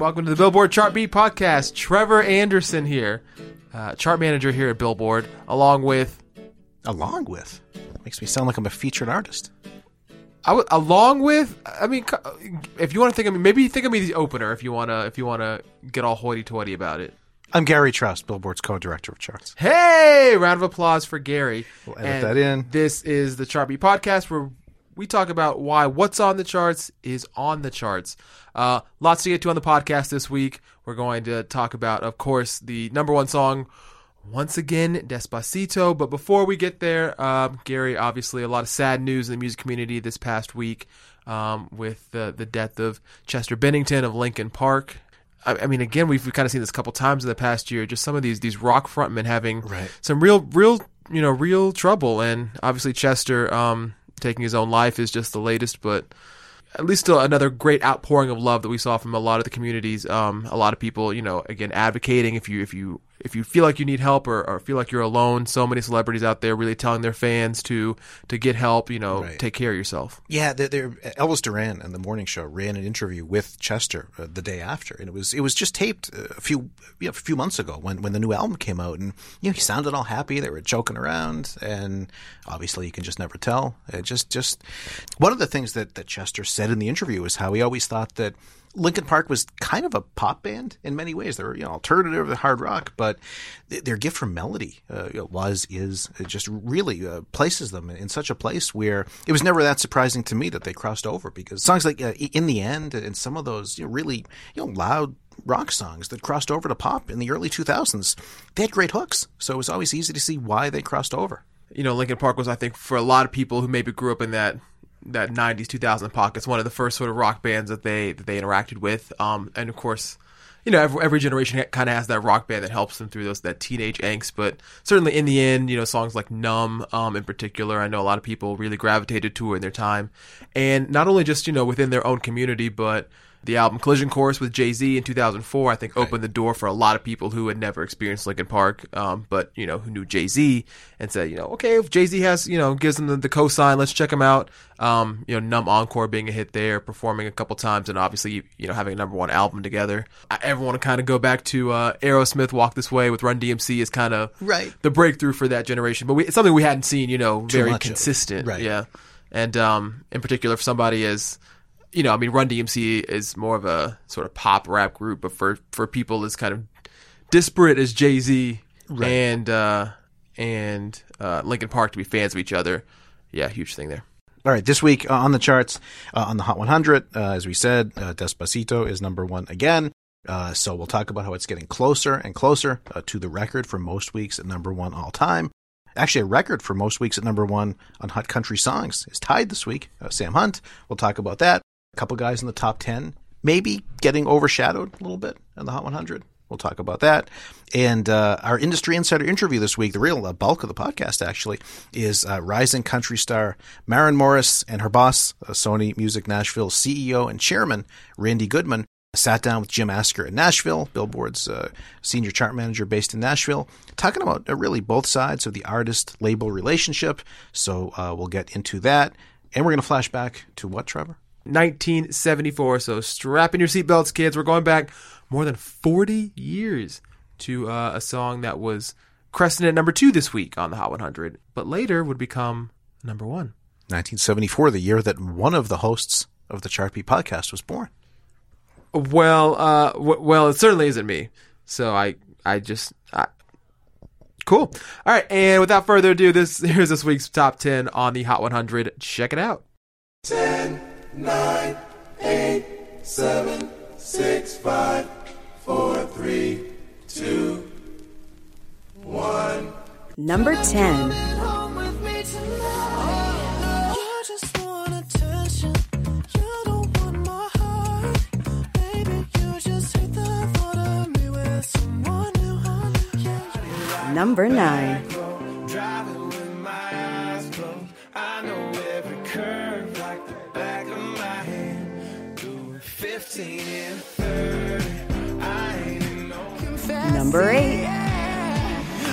And welcome to the Billboard Chart Beat Podcast. Trevor Anderson here, uh, chart manager here at Billboard, along with along with. Makes me sound like I'm a featured artist. I w- along with I mean, if you want to think of me, maybe think of me the opener if you wanna if you wanna get all hoity-toity about it. I'm Gary Trust, Billboard's co-director of charts. Hey, round of applause for Gary. We'll edit And that in. This is the Chart Beat Podcast where we talk about why what's on the charts is on the charts. Uh, lots to get to on the podcast this week. We're going to talk about, of course, the number one song once again, Despacito. But before we get there, um, Gary, obviously, a lot of sad news in the music community this past week um, with the the death of Chester Bennington of Linkin Park. I, I mean, again, we've kind of seen this a couple times in the past year. Just some of these these rock frontmen having Right. some real, real, you know, real trouble, and obviously Chester um, taking his own life is just the latest, but at least still another great outpouring of love that we saw from a lot of the communities. Um, a lot of people, you know, again advocating if you if you if you feel like you need help or, or feel like you're alone. So many celebrities out there really telling their fans to to get help. You know, Right. take care of yourself. Yeah, they're, they're, Elvis Duran and the morning show ran an interview with Chester uh, the day after, and it was it was just taped a few you know, a few months ago when when the new album came out, and you know he sounded all happy. They were joking around, and obviously you can just never tell. It just just one of the things that that Chester said in the interview is how he always thought that. Linkin Park was kind of a pop band in many ways. They were, you know, alternative to hard rock, but th- their gift for melody uh, was, is, it just really uh, places them in such a place where it was never that surprising to me that they crossed over because songs like uh, In the End and some of those you know, really, you know, loud rock songs that crossed over to pop in the early 2000s, they had great hooks. So it was always easy to see why they crossed over. you know, Linkin Park was, I think, for a lot of people who maybe grew up in that that '90s, 2000 pockets, one of the first sort of rock bands that they that they interacted with. Um, and of course, you know, every, every generation kind of has that rock band that helps them through those that teenage angst. But certainly, in the end, you know, songs like "Numb," um, in particular, I know a lot of people really gravitated to in their time, and not only just you know within their own community, but the album Collision Course with Jay Z in 2004, I think, opened the door for a lot of people who had never experienced Linkin Park, um, but you know who knew Jay Z and said, you know, okay, if Jay Z has, you know, gives them the, the cosign, let's check him out. Um, you know, Numb Encore being a hit there, performing a couple times, and obviously, you know, having a number one album together. I ever want to kind of go back to uh, Aerosmith, Walk This Way with Run DMC is kind of Right. the breakthrough for that generation, but we, it's something we hadn't seen, you know, very of it. consistent, Right. Yeah, and um, in particular for somebody as you know, I mean, Run DMC is more of a sort of pop rap group, but for for people as kind of disparate as Jay Z and uh, and uh, Linkin Park to be fans of each other, yeah, huge thing there. All right, this week uh, on the charts, uh, on the Hot 100, uh, as we said, uh, Despacito is number one again. Uh, so we'll talk about how it's getting closer and closer uh, to the record for most weeks at number one all time. Actually, a record for most weeks at number one on Hot Country Songs is tied this week. Uh, Sam Hunt. We'll talk about that. A couple guys in the top 10, maybe getting overshadowed a little bit in the Hot 100. We'll talk about that. And uh, our industry insider interview this week, the real uh, bulk of the podcast actually, is uh, rising country star Maren Morris and her boss, uh, Sony Music Nashville CEO and chairman Randy Goodman. Sat down with Jim Asker in Nashville, Billboard's uh, senior chart manager based in Nashville, talking about uh, really both sides of the artist label relationship. So uh, we'll get into that. And we're going to flash back to what, Trevor? 1974. So strap in your seatbelts, kids. We're going back more than 40 years to uh, a song that was cresting at number two this week on the Hot 100, but later would become number one. 1974, the year that one of the hosts of the Chart Beat podcast was born. Well, uh, w- well, it certainly isn't me. So I, I just, I, cool. All right, and without further ado, this here's this week's top ten on the Hot 100. Check it out. Number 10. You just want attention. You don't want my heart. Baby, you just hate the thought of me with someone new. Yeah, Number 9. 15 and 30. I. Number 8.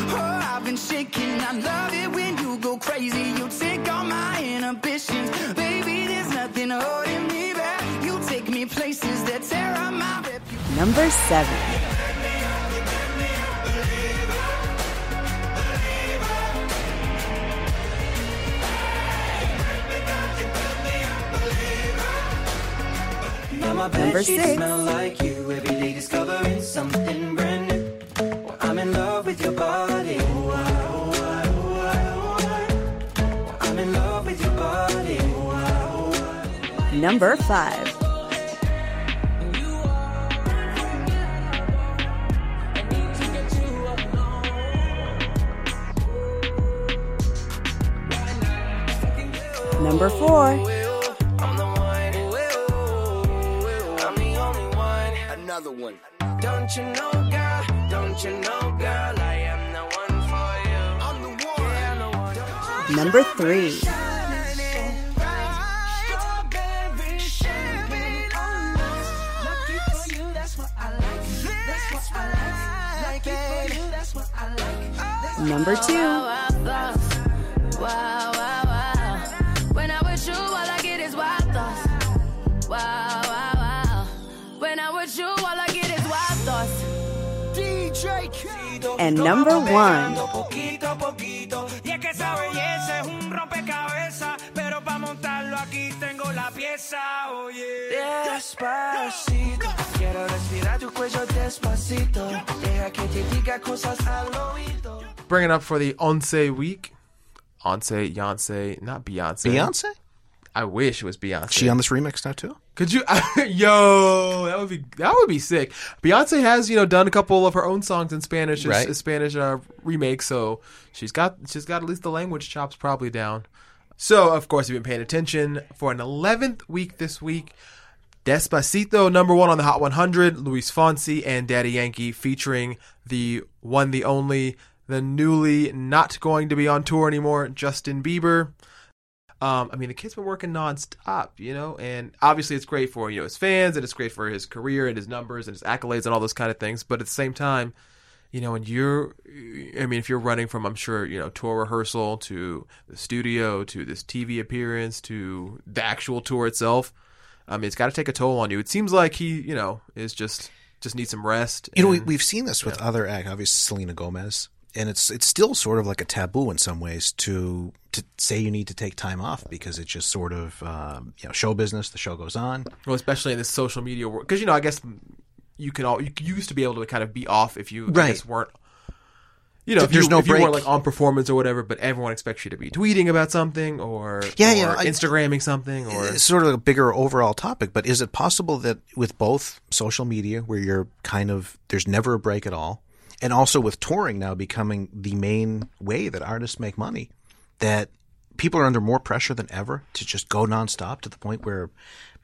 Oh, I've been shaking. I love it when you go crazy. You take all my inhibitions. Baby, there's nothing holding me back. You take me places that tear up my reputation. Number 7. Number 6. like you every day discovering something brand new Well, i'm in love with your body Oh, I, oh, I, oh, I, Well, i'm in love with your body I, I. Ah, ah, ah. Number 5. Number 4. Don't you know, girl? Don't you know, girl? I am the one for you. I'm the one. Yeah, the one. Don't Number 3. Number 2. Diga cosas al oído. Bringing up for the Onse week. Onse, Beyonce, not Beyonce. Beyonce? I wish it was Beyonce. She on this remix now too? Could you, yo, that would be that would be sick. Beyonce has you know done a couple of her own songs in Spanish, Right. Spanish uh, remake, so she's got she's got at least the language chops probably down. So of course, if you've been paying attention for an eleventh week this week. Despacito, number one on the Hot 100. Luis Fonsi and Daddy Yankee featuring the one, the only, the newly not going to be on tour anymore, Justin Bieber. Um, I mean, the kid's been working nonstop, you know, and obviously it's great for you know his fans and it's great for his career and his numbers and his accolades and all those kind of things. But at the same time, you know, when you're, I mean, if you're running from, I'm sure, you know, tour rehearsal to the studio to this TV appearance to the actual tour itself, I mean, it's got to take a toll on you. It seems like he, you know, is just just needs some rest. You know, we, we've seen this with other act, obviously Selena Gomez, and it's it's still sort of like a taboo in some ways to to say you need to take time off because it's just sort of um, you know show business. The show goes on. Well, especially in this social media world, because you know, I guess you can all you used to be able to kind of be off if you I Right. guess, weren't. You know, if There's you, no if you weren't break. like on performance or whatever, but everyone expects you to be tweeting about something or Yeah, or yeah, I- Instagramming something or It's sort of a bigger overall topic, but is it possible that with both social media, where you're kind of there's never a break at all, and also with touring now becoming the main way that artists make money, that people are under more pressure than ever to just go nonstop to the point where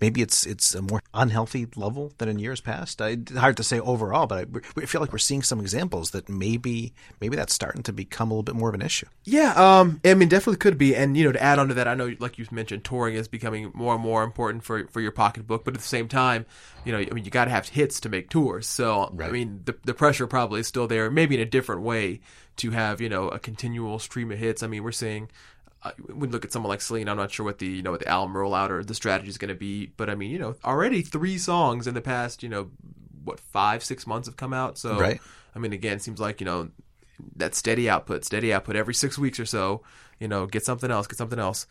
maybe it's it's a more unhealthy level than in years past. I, hard to say overall, but I, I feel like we're seeing some examples that maybe maybe that's starting to become a little bit more of an issue. Yeah, um, I mean, definitely could be. And you know, to add on to that, I know, like you mentioned, touring is becoming more and more important for for your pocketbook. But at the same time, you know, I mean, you got to have hits to make tours. So I mean, the the pressure probably is still there, maybe in a different way to have you know a continual stream of hits. I mean, we're seeing. Uh, we look at someone like Celine. I'm not sure what the you know what the album rollout or the strategy is going to be, but I mean, you know, already three songs in the past, you know, what five six months have come out. So Right. I mean, again, it seems like you know that steady output, steady output every six weeks or so. You know, get something else, get something else.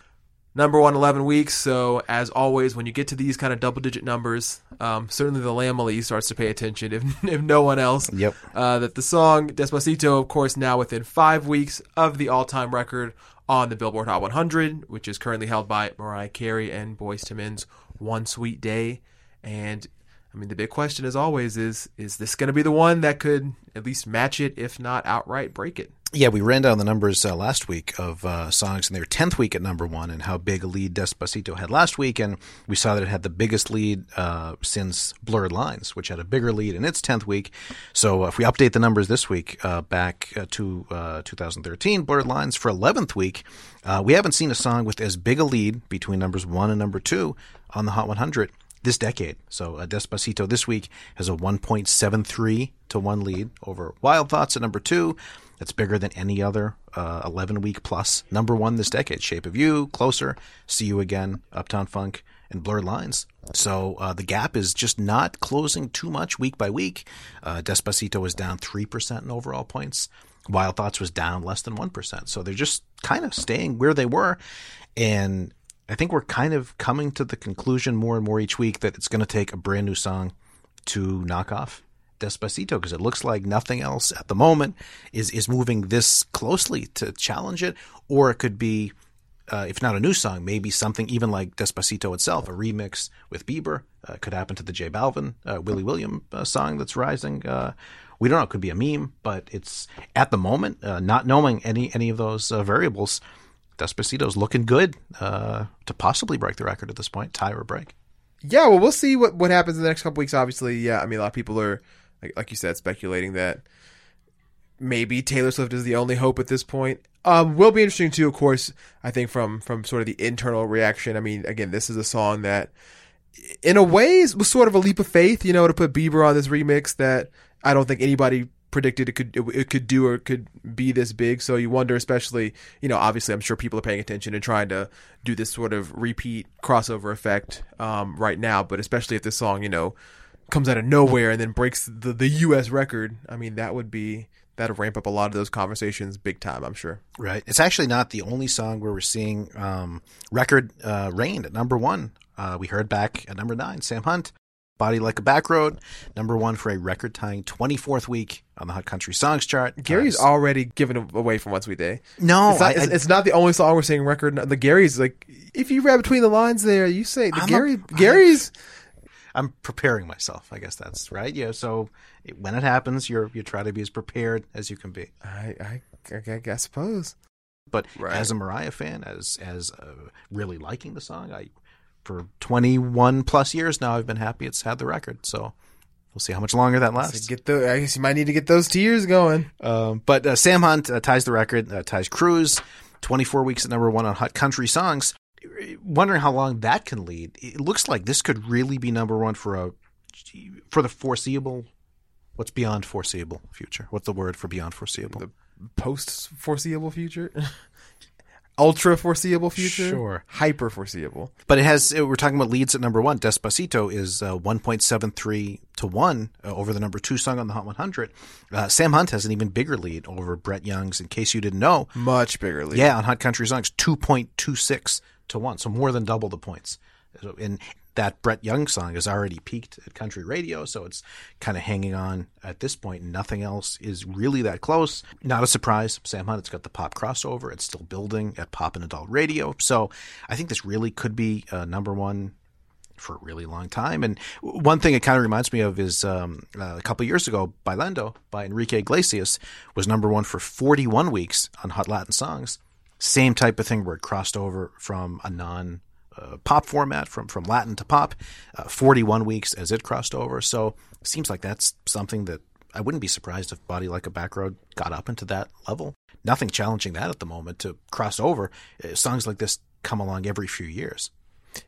Number one, 11 weeks. So, as always, when you get to these kind of double digit numbers, um, certainly the Lamely starts to pay attention, if, if no one else. Yep. Uh, that the song Despacito, of course, now within five weeks of the all time record on the Billboard Hot 100, which is currently held by Mariah Carey and Boyz II Men's One Sweet Day. And I mean, the big question, as always, is is this going to be the one that could at least match it, if not outright break it? Yeah, we ran down the numbers uh, last week of uh, songs in their 10th week at number one and how big a lead Despacito had last week. And we saw that it had the biggest lead uh, since Blurred Lines, which had a bigger lead in its 10th week. So uh, if we update the numbers this week uh, back uh, to uh, 2013, Blurred Lines for 11th week, uh, we haven't seen a song with as big a lead between numbers one and number two on the Hot 100 this decade. So uh, Despacito this week has a 1.73 to 1 lead over Wild Thoughts at number 2. That's bigger than any other 11 week plus number 1 this decade. Shape of You, Closer, See You Again, Uptown Funk, and Blurred Lines. So uh, the gap is just not closing too much week by week. Uh, Despacito was down 3% in overall points. Wild Thoughts was down less than 1%. So they're just kind of staying where they were. And I think we're kind of coming to the conclusion more and more each week that it's going to take a brand new song to knock off Despacito because it looks like nothing else at the moment is is moving this closely to challenge it, or it could be, uh, if not a new song, maybe something even like Despacito itself, a remix with Bieber. Uh, could happen to the J Balvin, uh, Willy William uh, song that's rising. Uh, we don't know. It could be a meme, but it's at the moment, uh, not knowing any any of those variables. Despacito's looking good to possibly break the record at this point, tie or break. Yeah, well, we'll see what what happens in the next couple weeks. Obviously, yeah. I mean, a lot of people are, like, like you said, speculating that maybe Taylor Swift is the only hope at this point. Um, will be interesting too, of course. I think from from sort of the internal reaction. I mean, again, this is a song that, in a way, was sort of a leap of faith. You know, to put Bieber on this remix that I don't think anybody predicted it could it, could do or could be this big. So you wonder, especially, you know, obviously, I'm sure people are paying attention and trying to do this sort of repeat crossover effect um, right now. But especially if this song, you know, comes out of nowhere and then breaks the the U.S. record, I mean, that would be that'll ramp up a lot of those conversations big time. I'm sure. Right. It's actually not the only song where we're seeing um, record uh, reign at number one. Uh, we heard back at number nine, Sam Hunt, Body Like a Back Road, number one for a record tying 24th week on the Hot Country Songs chart. Gary's Uh, already given away from One Sweet Day. No, it's not, I- it's, I- it's not the only song we're seeing record. The Gary's like, if you read between the lines there, you say the I'm a- Gary Gary's. I'm preparing myself. I guess that's right. Yeah. So it, when it happens, you're you try to be as prepared as you can be. I I, I, I suppose. But Right. as a Mariah fan, as as uh, really liking the song, I for 21 plus years now, I've been happy it's had the record. So we'll see how much longer that lasts. So get the. I guess you might need to get those tears going. Um, but uh, Sam Hunt uh, ties the record, uh, ties Cruise, 24 weeks at number one on Hot Country Songs. Wondering how long that can lead. It looks like this could really be number one for a for the foreseeable. What's beyond foreseeable future? What's the word for beyond foreseeable? The post foreseeable future, ultra foreseeable future, Sure. hyper foreseeable. But it has. We're talking about leads at number one. Despacito is uh, 1.73 to one uh, over the number two song on the Hot 100. Uh, Sam Hunt has an even bigger lead over Brett Young's. In case you didn't know, Much bigger lead. Yeah, on Hot Country Songs, 2.26 to 1, so more than double the points. And that Brett Young song is already peaked at country radio, so it's kind of hanging on at this point. Nothing else is really that close. Not a surprise. Sam Hunt, it's got the pop crossover. It's still building at pop and adult radio. So I think this really could be uh, number one for a really long time. And one thing it kind of reminds me of is um, uh, a couple years ago, Bailando by Enrique Iglesias was number one for 41 weeks on Hot Latin Songs. Same type of thing where it crossed over from a non uh, pop format from, from Latin to pop, uh, 41 weeks as it crossed over. So seems like that's something that I wouldn't be surprised if Body Like a Back Road got up into that level. Nothing challenging that at the moment to cross over. Uh, songs like this come along every few years.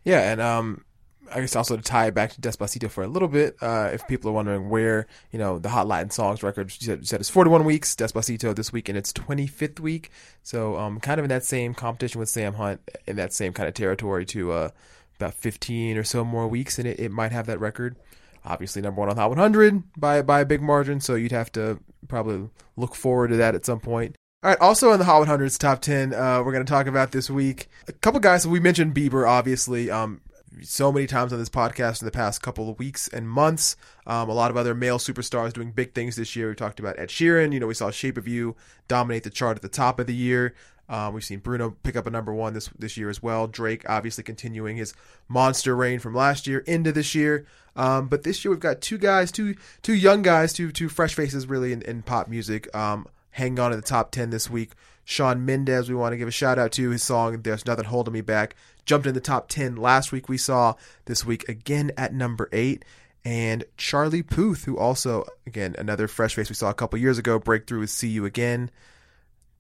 Yeah, and um, I guess also to tie it back to Despacito for a little bit, uh, if people are wondering where, you know, the Hot Latin Songs record you said, you said it's 41 weeks, Despacito this week in its 25th week. So um, kind of in that same competition with Sam Hunt, in that same kind of territory to uh, about 15 or so more weeks, and it, it might have that record. Obviously, number one on Hot 100 by, by a big margin, so you'd have to probably look forward to that at some point. All right, also in the Hot 100's top 10, uh, we're going to talk about this week. A couple guys, we mentioned Bieber, obviously. Um, so many times on this podcast in the past couple of weeks and months. Um, a lot of other male superstars doing big things this year. We talked about Ed Sheeran. You know, we saw Shape of You dominate the chart at the top of the year. Um, we've seen Bruno pick up a number one this this year as well. Drake obviously continuing his monster reign from last year into this year. Um, but this year we've got two guys, two two young guys, two two fresh faces really in, in pop music. Um, hanging on to the top ten this week. Shawn Mendes, we want to give a shout out to his song "There's Nothing Holding Me Back." Jumped in the top ten last week. We saw this week again at number eight. And Charlie Puth, who also, again, another fresh face we saw a couple years ago, breakthrough with See You Again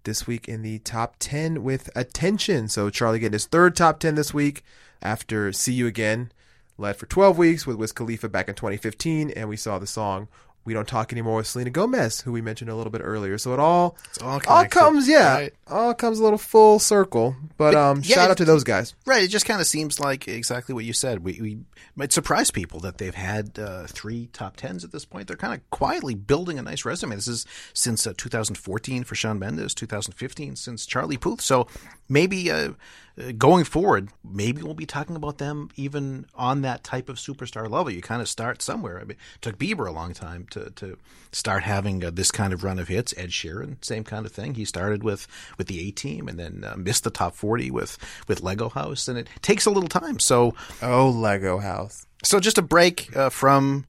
this week in the top 10 with Attention. So Charlie getting his third top 10 this week after See You Again. Led for 12 weeks with Wiz Khalifa back in 2015, and we saw the song We Don't Talk Anymore with Selena Gomez, who we mentioned a little bit earlier. So it all, all, all comes, yeah, right. all comes a little full circle. But, But, um, yeah, shout out to those guys. Right. It just kind of seems like exactly what you said. We, we might surprise people that they've had uh, three top tens at this point. They're kind of quietly building a nice resume. This is since uh, 2014 for Shawn Mendes, 2015 since Charlie Puth. So maybe uh, going forward, maybe we'll be talking about them even on that type of superstar level. You kind of start somewhere. I mean, it took Bieber a long time to to start having uh, this kind of run of hits. Ed Sheeran, same kind of thing. He started with with the A Team and then uh, missed the top 40 with with Lego House, and it takes a little time. So Oh, Lego House. so just a break uh, from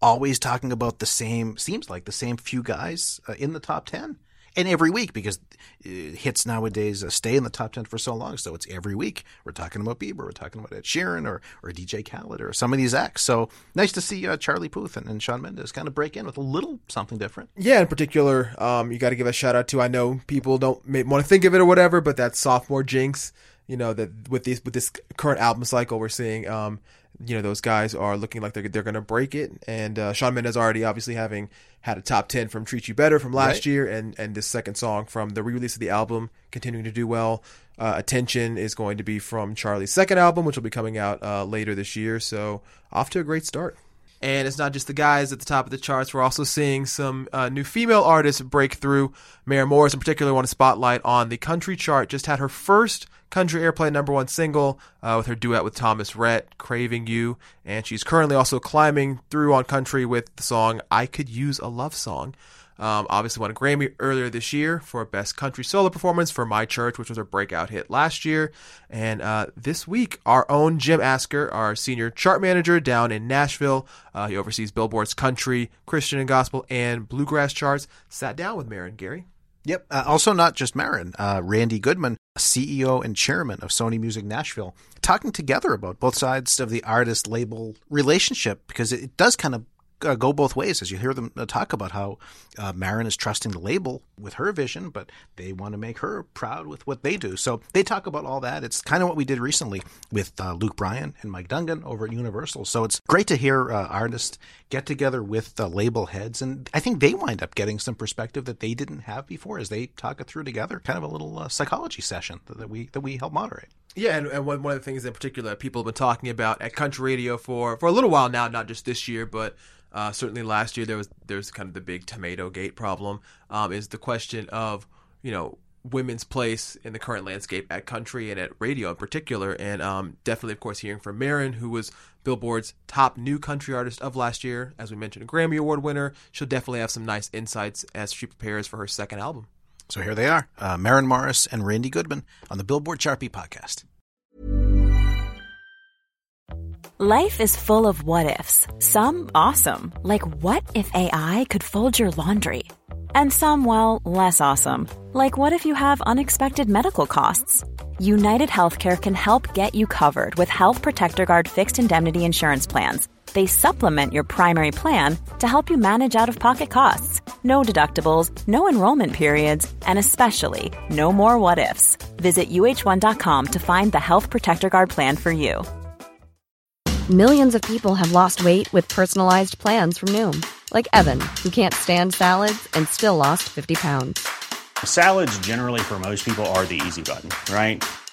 always talking about the same seems like the same few guys uh, in the top 10 and every week because uh, hits nowadays uh, stay in the top 10 for so long so it's every week we're talking about Bieber we're talking about Ed Sheeran or, or DJ Khaled or some of these acts so nice to see uh, Charlie Puth and, and Shawn Mendes kind of break in with a little something different Yeah, in particular, um, you got to give a shout out to. I know people don't want to think of it or whatever, but that sophomore jinx. You know that with these with this current album cycle, we're seeing. Um, you know those guys are looking like they're they're going to break it, and uh, Shawn Mendes already obviously having had a top ten from "Treat You Better" from last Right. year, and and this second song from the re-release of the album continuing to do well. Uh, Attention is going to be from Charlie's second album, which will be coming out uh, later this year. So off to a great start. And it's not just the guys at the top of the charts. We're also seeing some uh, new female artists break through. Maren Morris, in particular, want to spotlight on the country chart. Just had her first country airplay number one single uh, with her duet with Thomas Rhett, "Craving You," and she's currently also climbing through on country with the song "I Could Use a Love Song." Um, obviously won a Grammy earlier this year for Best Country Solo Performance for My Church, which was her breakout hit last year. And uh, this week, our own Jim Asker, our senior chart manager down in Nashville, uh, he oversees Billboard's country, Christian and gospel, and bluegrass charts, sat down with Maren Gary. Yep. Uh, also, not just Maren, uh, Randy Goodman, CEO and chairman of Sony Music Nashville, talking together about both sides of the artist label relationship because it does kind of uh, go both ways as you hear them uh, talk about how uh, Maren is trusting the label with her vision, but they want to make her proud with what they do. So they talk about all that. It's kind of what we did recently with uh, Luke Bryan and Mike Dungan over at Universal. So it's great to hear uh, artists get together with the label heads, and I think they wind up getting some perspective that they didn't have before as they talk it through together. Kind of a little uh, psychology session that, that we that we help moderate. Yeah, and, and one, one of the things in particular people have been talking about at country radio for, for a little while now, not just this year, but uh, certainly last year, there was there's kind of the big tomato gate problem, um, is the question of you know women's place in the current landscape at country and at radio in particular, and um, definitely, of course, hearing from Maren, who was Billboard's top new country artist of last year, as we mentioned, a Grammy Award winner. She'll definitely have some nice insights as she prepares for her second album. So here they are, uh, Maren Morris and Randy Goodman on the Billboard Beat podcast. Life is full of what ifs. Some awesome, like what if AI could fold your laundry? And some, well, less awesome. Like what if you have unexpected medical costs? United Healthcare can help get you covered with Health Protector Guard fixed indemnity insurance plans. They supplement your primary plan to help you manage out of pocket costs. No deductibles, no enrollment periods, and especially no more what ifs. Visit uh1.com to find the Health Protector Guard plan for you. Millions of people have lost weight with personalized plans from Noom, like Evan, who can't stand salads and still lost 50 pounds. Salads, generally, for most people, are the easy button, right?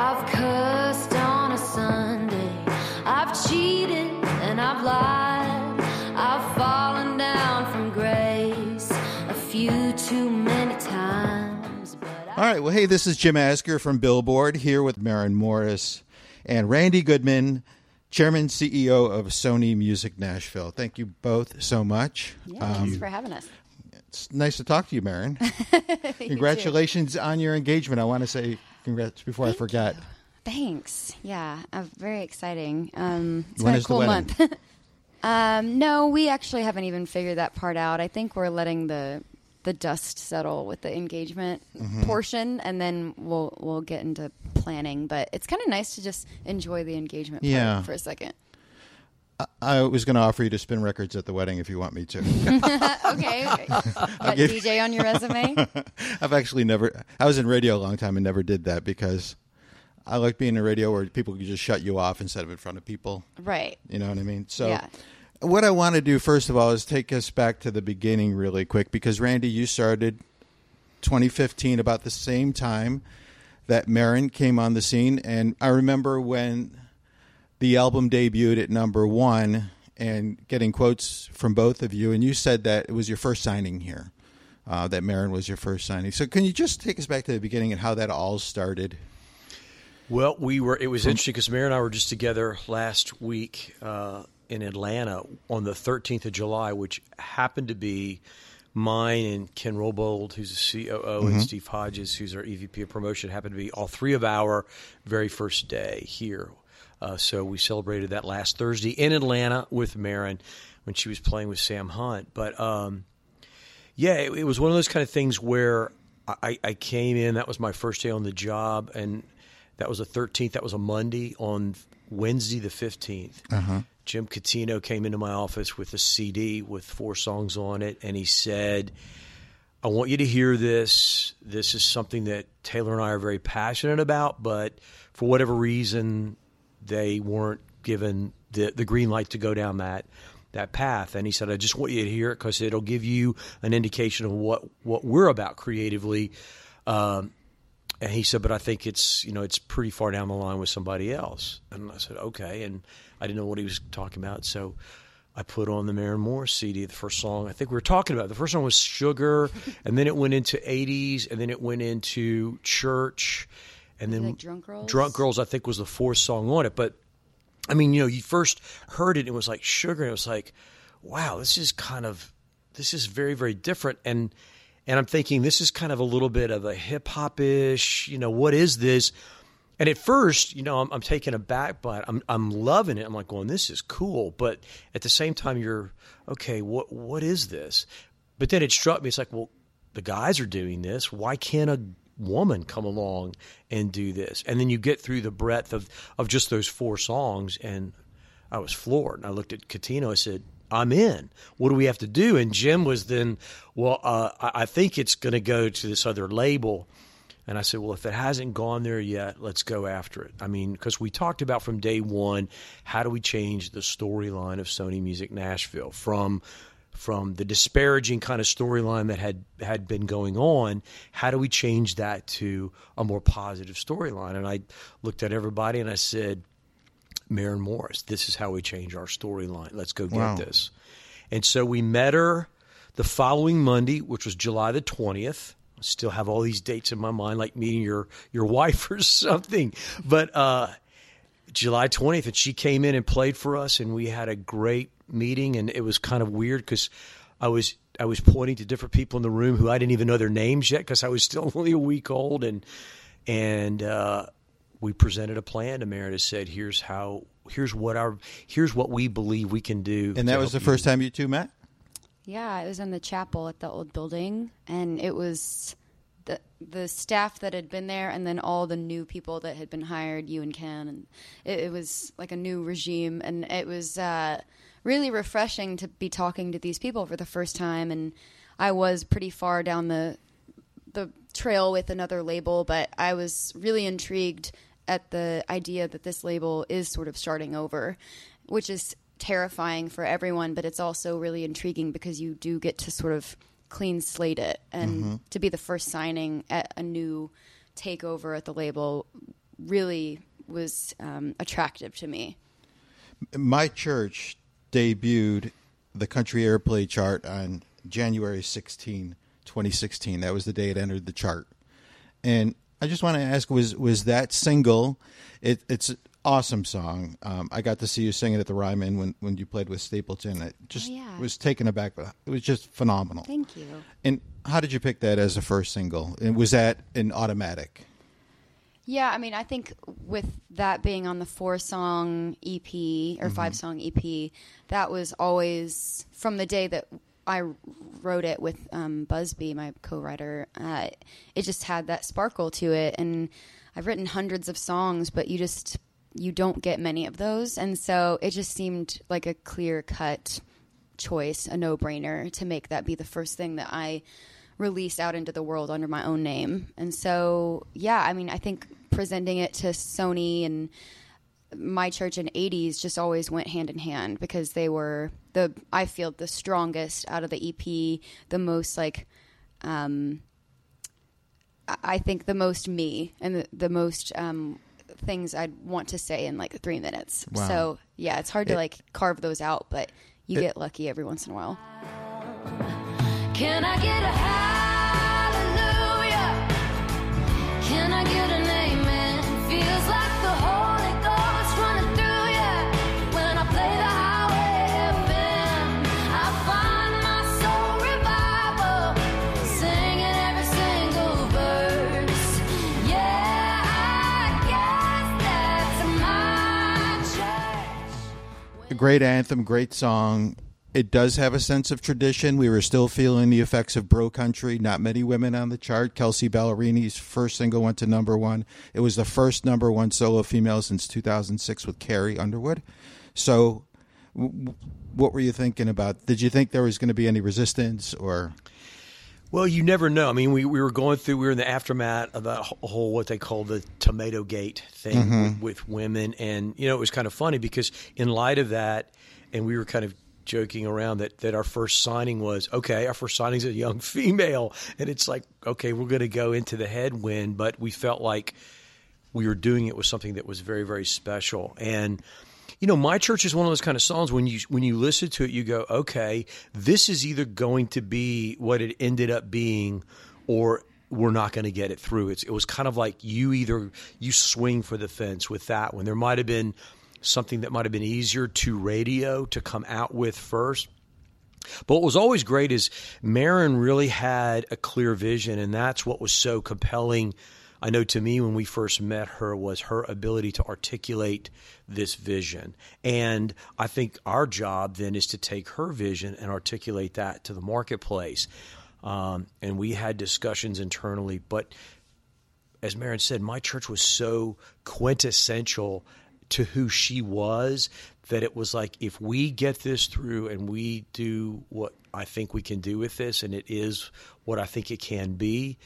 I've cursed on a Sunday. I've cheated and I've lied. I've fallen down from grace a few too many times. All right. Well, hey, this is Jim Asker from Billboard here with Maren Morris and Randy Goodman, Chairman CEO of Sony Music Nashville. Thank you both so much. Yeah, um, thanks for having us. It's nice to talk to you, Maren. You Congratulations on your engagement. I want to say congrats before I forget. Thanks. Yeah, uh, very exciting. Um, it's When been a cool month. um, no, we actually haven't even figured that part out. I think we're letting the the dust settle with the engagement Mhm. portion, and then we'll we'll get into planning. But it's kind of nice to just enjoy the engagement part Yeah. for a second. I, was going to offer you to spin records at the wedding if you want me to. okay, I'll got give- DJ on your resume. I've actually never. I was in radio a long time and never did that because I like being in radio where people can just shut you off instead of in front of people. Right. You know what I mean? So, Yeah. what I want to do first of all is take us back to the beginning really quick because Randy, you started 2015 about the same time that Maren came on the scene, and I remember when the album debuted at number one and getting quotes from both of you, and you said that it was your first signing here. Uh, that Maren was your first signing. So, can you just take us back to the beginning and how that all started? Well, we were. It was From- interesting because Maren and I were just together last week uh, in Atlanta on the 13th of July, which happened to be mine and Ken Robold, who's the COO, and Mhm. Steve Hodges, who's our EVP of promotion, happened to be all three of our very first day here. Uh, so we celebrated that last Thursday in Atlanta with Maren when she was playing with Sam Hunt. But um, yeah, it, it was one of those kind of things where I, I came in. That was my first day on the job, and that was the 13th. That was a Monday. On Wednesday, the 15th, Uh-huh. Jim Catino came into my office with a CD with four songs on it, and he said, I want you to hear this. This is something that Taylor and I are very passionate about, but for whatever reason, they weren't given the, the green light to go down that that path. And he said, I just want you to hear it because it'll give you an indication of what, what we're about creatively. Um, and he said, but I think it's you know it's pretty far down the line with somebody else. And I said, okay. And I didn't know what he was talking about, so I put on the Maren Morris CD. The first song I think we were talking about. The first song was Sugar, and then it went into '80s, and then it went into Church, and then Like Drunk Girls? Drunk Girls, I think was the fourth song on it. But I mean, you know, you first heard it, and it was like Sugar, and it was like, wow, this is kind of this is very very different and and I'm thinking this is kind of a little bit of a hip hop ish, you know, what is this? And at first, you know, I'm, I'm taken aback by it. I'm I'm loving it. I'm like going, this is cool. But at the same time, you're okay. What what is this? But then it struck me. It's like, well, the guys are doing this. Why can't a woman come along and do this? And then you get through the breadth of of just those four songs, and I was floored. And I looked at Catino. I said, I'm in. What do we have to do? And Jim was then, well, uh, I I think it's going to go to this other label. And I said, well, if it hasn't gone there yet, let's go after it. I mean, because we talked about from day one, how do we change the storyline of Sony Music Nashville from from the disparaging kind of storyline that had had been going on? How do we change that to a more positive storyline? And I looked at everybody and I said, Maren Morris, this is how we change our storyline. Let's go get Wow. this. And so we met her the following Monday, which was July the 20th. I still have all these dates in my mind, like meeting your, your wife or something. But uh, July 20th, and she came in and played for us, and we had a great meeting. And it was kind of weird because I was I was pointing to different people in the room who I didn't even know their names yet because I was still only a week old, and and uh, we presented a plan to Meredith. Said, "Here's how. Here's what our. Here's what we believe we can do." And that was the help first time you two met. Yeah, it was in the chapel at the old building, and it was the the staff that had been there, and then all the new people that had been hired, you and Ken, and it, it was like a new regime, and it was uh, really refreshing to be talking to these people for the first time. And I was pretty far down the the trail with another label, but I was really intrigued at the idea that this label is sort of starting over, which is terrifying for everyone, but it's also really intriguing because you do get to sort of clean slate it and Mhm. to be the first signing at a new takeover at the label really was um, attractive to me. My church debuted the country airplay chart on January 16, 2016. That was the day it entered the chart. And I just want to ask was was that single it, it's awesome song. Um, I got to see you sing it at the Ryman when, when you played with Stapleton. It just Oh, yeah. was taken aback. It was just phenomenal. Thank you. And how did you pick that as a first single? And was that an automatic? Yeah, I mean, I think with that being on the four song EP or five song EP, that was always from the day that I wrote it with um, busbee, my co writer. Uh, it just had that sparkle to it. And I've written hundreds of songs, but you just you don't get many of those. And so it just seemed like a clear cut choice, a no brainer to make that be the first thing that I released out into the world under my own name. And so, yeah, I mean, I think presenting it to Sony and my church in 80s just always went hand in hand because they were the I feel the strongest out of the EP, the most like um I- think the most me and the, the most um things I'd want to say in like 3 minutes. Wow. So, yeah, it's hard to like carve those out, but you It- get lucky every once in a while. Can I get a hallelujah? Can I get an great anthem, great song. It does have a sense of tradition. We were still feeling the effects of Bro Country. Not many women on the chart. Kelsea Ballerini's first single went to number one. It was the first number one solo female since 2006 with Carrie Underwood. So, w- what were you thinking about? Did you think there was going to be any resistance or? Well, you never know. I mean, we, we were going through, we were in the aftermath of that whole, what they call the tomato gate thing Mhm. with, with women. And, you know, it was kind of funny because in light of that, and we were kind of joking around that, that our first signing was, okay, our first signing is a young female. And it's like, okay, we're going to go into the headwind. But we felt like we were doing it with something that was very, very special. And, you know, my church is one of those kind of songs when you when you listen to it, you go, okay, this is either going to be what it ended up being, or we're not going to get it through. It's, it was kind of like you either you swing for the fence with that one. There might have been something that might have been easier to radio to come out with first. But what was always great is Maren really had a clear vision, and that's what was so compelling. I know to me when we first met her was her ability to articulate this vision. And I think our job then is to take her vision and articulate that to the marketplace. Um, and we had discussions internally, but as Maren said, my church was so quintessential to who she was that it was like if we get this through and we do what I think we can do with this and it is what I think it can be,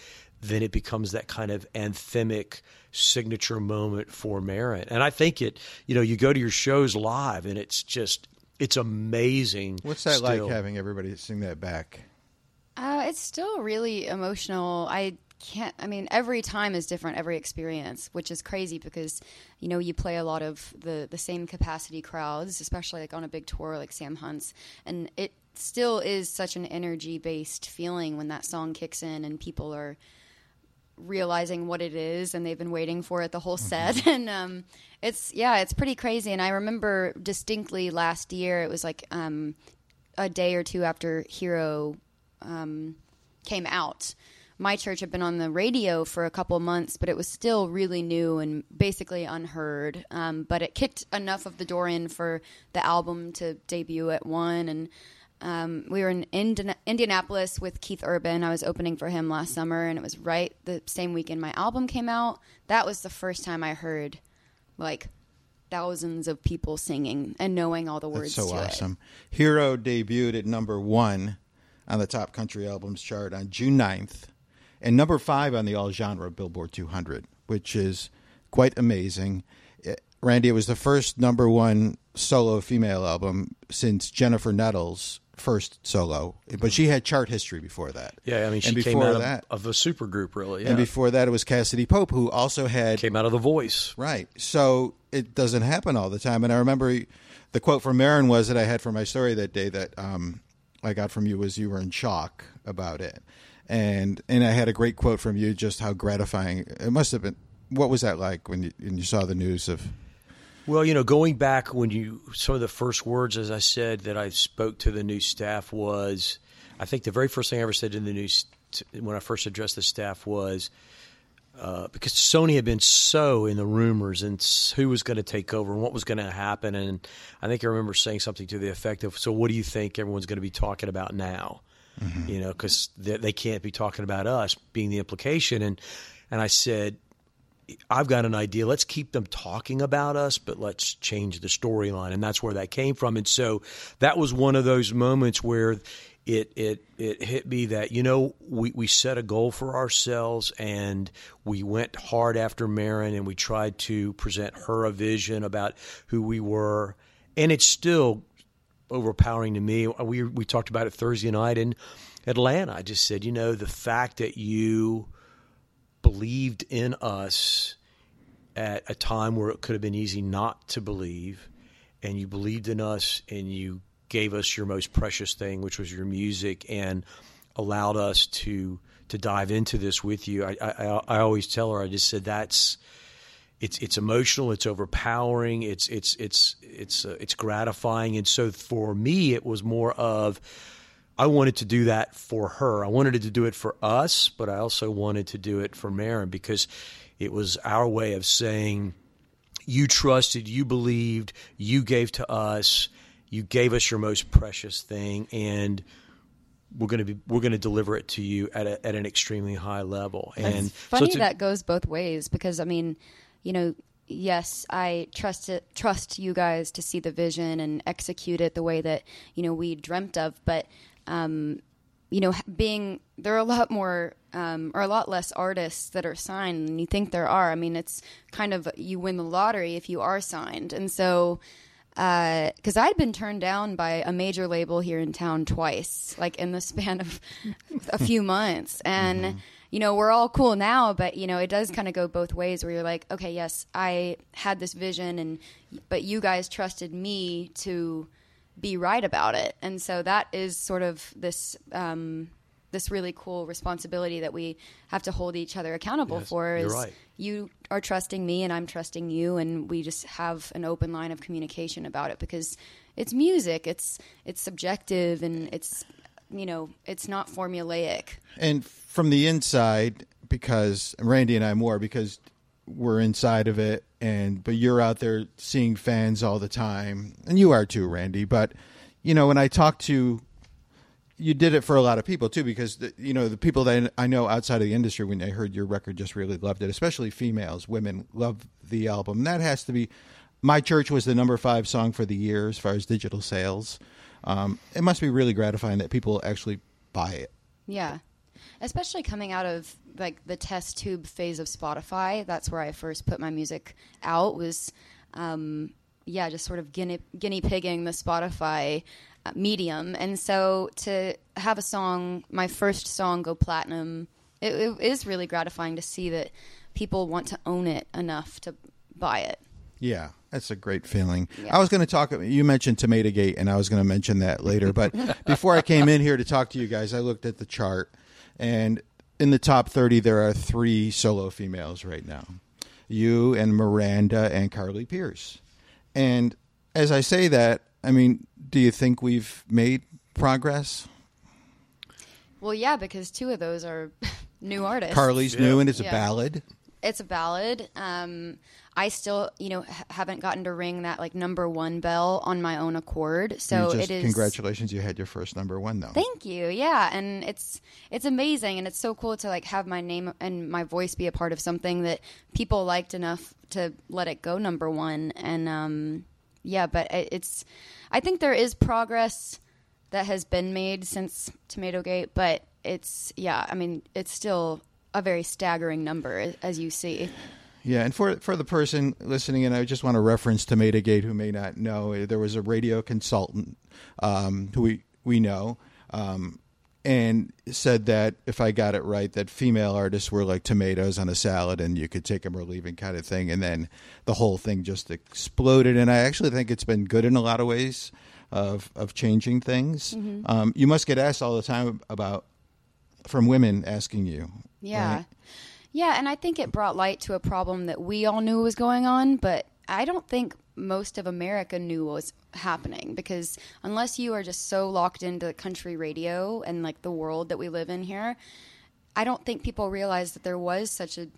then it becomes that kind of anthemic signature moment for Maren. And I think it, you know, you go to your shows live and it's just it's amazing. What's that still. like having everybody sing that back? Uh, it's still really emotional. I can't. I mean, every time is different. Every experience, which is crazy because you know you play a lot of the the same capacity crowds, especially like on a big tour like Sam Hunt's, and it still is such an energy based feeling when that song kicks in and people are realizing what it is and they've been waiting for it the whole set. And um it's yeah it's pretty crazy. And i remember distinctly last year it was like um a day or two after hero um came out. My church had been on the radio for a couple months but it was still really new and basically unheard. Um but it kicked enough of the door in for the album to debut at one. And um, we were in Indian- Indianapolis with Keith Urban. I was opening for him last summer, and it was right the same weekend my album came out. That was the first time I heard like thousands of people singing and knowing all the words That's so awesome. Hero debuted at number one on the top country albums chart on June 9th and number five on the all genre Billboard 200, which is quite amazing. Eh, Randy, it was the first number one solo female album since Jennifer Nettles' first solo, but she had chart history before that. Yeah, I mean, she and came out that, of, of a super group, really. Yeah. and before that, it was Cassadee Pope, who also had came out of The Voice. Right. So it doesn't happen all the time. And I remember the quote from Maren was that I had for my story that day that um, I got from you was you were in shock about it, and and I had a great quote from you just how gratifying it must have been. What was that like when you when you saw the news of? Well, you know, going back when you some of the first words, as I said, that I spoke to the new staff was, I think the very first thing I ever said to the new when I first addressed the staff was. Uh, because Sony had been so in the rumors and who was going to take over and what was going to happen, and I think I remember saying something to the effect of, "So, what do you think everyone's going to be talking about now?" You know, because they, they can't be talking about us, being the implication, and and I said, I've got an idea. Let's keep them talking about us, but let's change the storyline. And that's where that came from. And so that was one of those moments where it it it hit me that, you know, we, we set a goal for ourselves and we went hard after Maren and we tried to present her a vision about who we were. And it's still overpowering to me. We we talked about it Thursday night in Atlanta. I just said, you know, the fact that you believed in us at a time where it could have been easy not to believe, and you believed in us and you gave us your most precious thing, which was your music, and allowed us to to dive into this with you. I I, I always tell her, I just said that's it's it's emotional, it's overpowering, it's it's it's it's uh, it's gratifying, and so for me, it was more of I wanted to do that for her. I wanted to do it for us, but I also wanted to do it for Maren because it was our way of saying, you trusted, you believed, you gave to us, you gave us your most precious thing, and we're going to be we're going to deliver it to you at a, at an extremely high level. And it's funny a- that goes both ways because I mean, you know, yes, I trust it, trust you guys to see the vision and execute it the way that you know we dreamt of, but um, you know, being there are a lot more um, or a lot less artists that are signed than you think there are. I mean, it's kind of you win the lottery if you are signed, and so because I'd been turned down by a major label here in town twice, like in the span of a few months, and you know we're all cool now, but you know it does kind of go both ways. Where you're like, okay, yes, I had this vision, and but you guys trusted me to be right about it, and so that is sort of this. Um, this really cool responsibility that we have to hold each other accountable Yes, for is right. you are trusting me and I'm trusting you and we just have an open line of communication about it because it's music it's it's subjective and it's you know it's not formulaic And from the inside, because Randy and I more because we're inside of it, and but you're out there seeing fans all the time, and you are too, Randy. But you know, when I talk to you did it for a lot of people too, because the, you know the people that I know outside of the industry, when they heard your record, just really loved it. Especially females, women love the album. That has to be. My church was the number five song for the year as far as digital sales. Um, it must be really gratifying that people actually buy it. yeah especially coming out of like the test tube phase of spotify that's where i first put my music out was um, yeah just sort of guinea, guinea pigging the spotify uh, medium and so to have a song my first song go platinum it, it is really gratifying to see that people want to own it enough to buy it Yeah, that's a great feeling. Yeah. I was going to talk. You mentioned Tomato Gate, and I was going to mention that later. But before I came in here to talk to you guys, I looked at the chart, and in the top thirty, there are three solo females right now: you and Miranda and Carly Pearce. And as I say that, I mean, do you think we've made progress? Well, yeah, because two of those are new artists. Carly's new, and it's a ballad. It's a ballad. Um, I still, you know, h- haven't gotten to ring that like number one bell on my own accord. So just- it is. Congratulations, you had your first number one though. Thank you. Yeah, and it's it's amazing, and it's so cool to like have my name and my voice be a part of something that people liked enough to let it go number one. And um, yeah, but it, it's I think there is progress that has been made since Tomato Gate, but it's yeah, I mean it's still a very staggering number as you see. Yeah, and for for the person listening and I just want to reference Tomato Gate who may not know. There was a radio consultant um, who we we know, um, and said that if I got it right, that female artists were like tomatoes on a salad, and you could take them or leave them, kind of thing. And then the whole thing just exploded. And I actually think it's been good in a lot of ways of of changing things. Mhm. Um, you must get asked all the time about from women asking you. Yeah. right? Yeah, and I think it brought light to a problem that we all knew was going on, but I don't think most of America knew what was happening because unless you are just so locked into country radio and like the world that we live in here, I don't think people realize that there was such a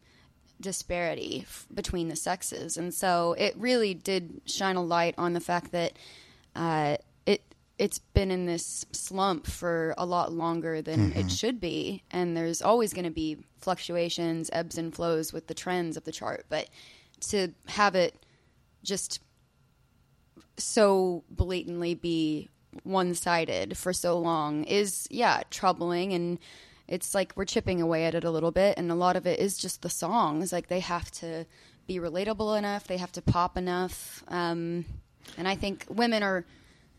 disparity f- between the sexes. And so it really did shine a light on the fact that uh, it it's been in this slump for a lot longer than it Mhm. should be, and there's always going to be fluctuations, ebbs and flows with the trends of the chart. But to have it just so blatantly be one sided for so long is yeah troubling. And it's like we're chipping away at it a little bit. And a lot of it is just the songs. Like they have to be relatable enough. They have to pop enough. Um, and i think women are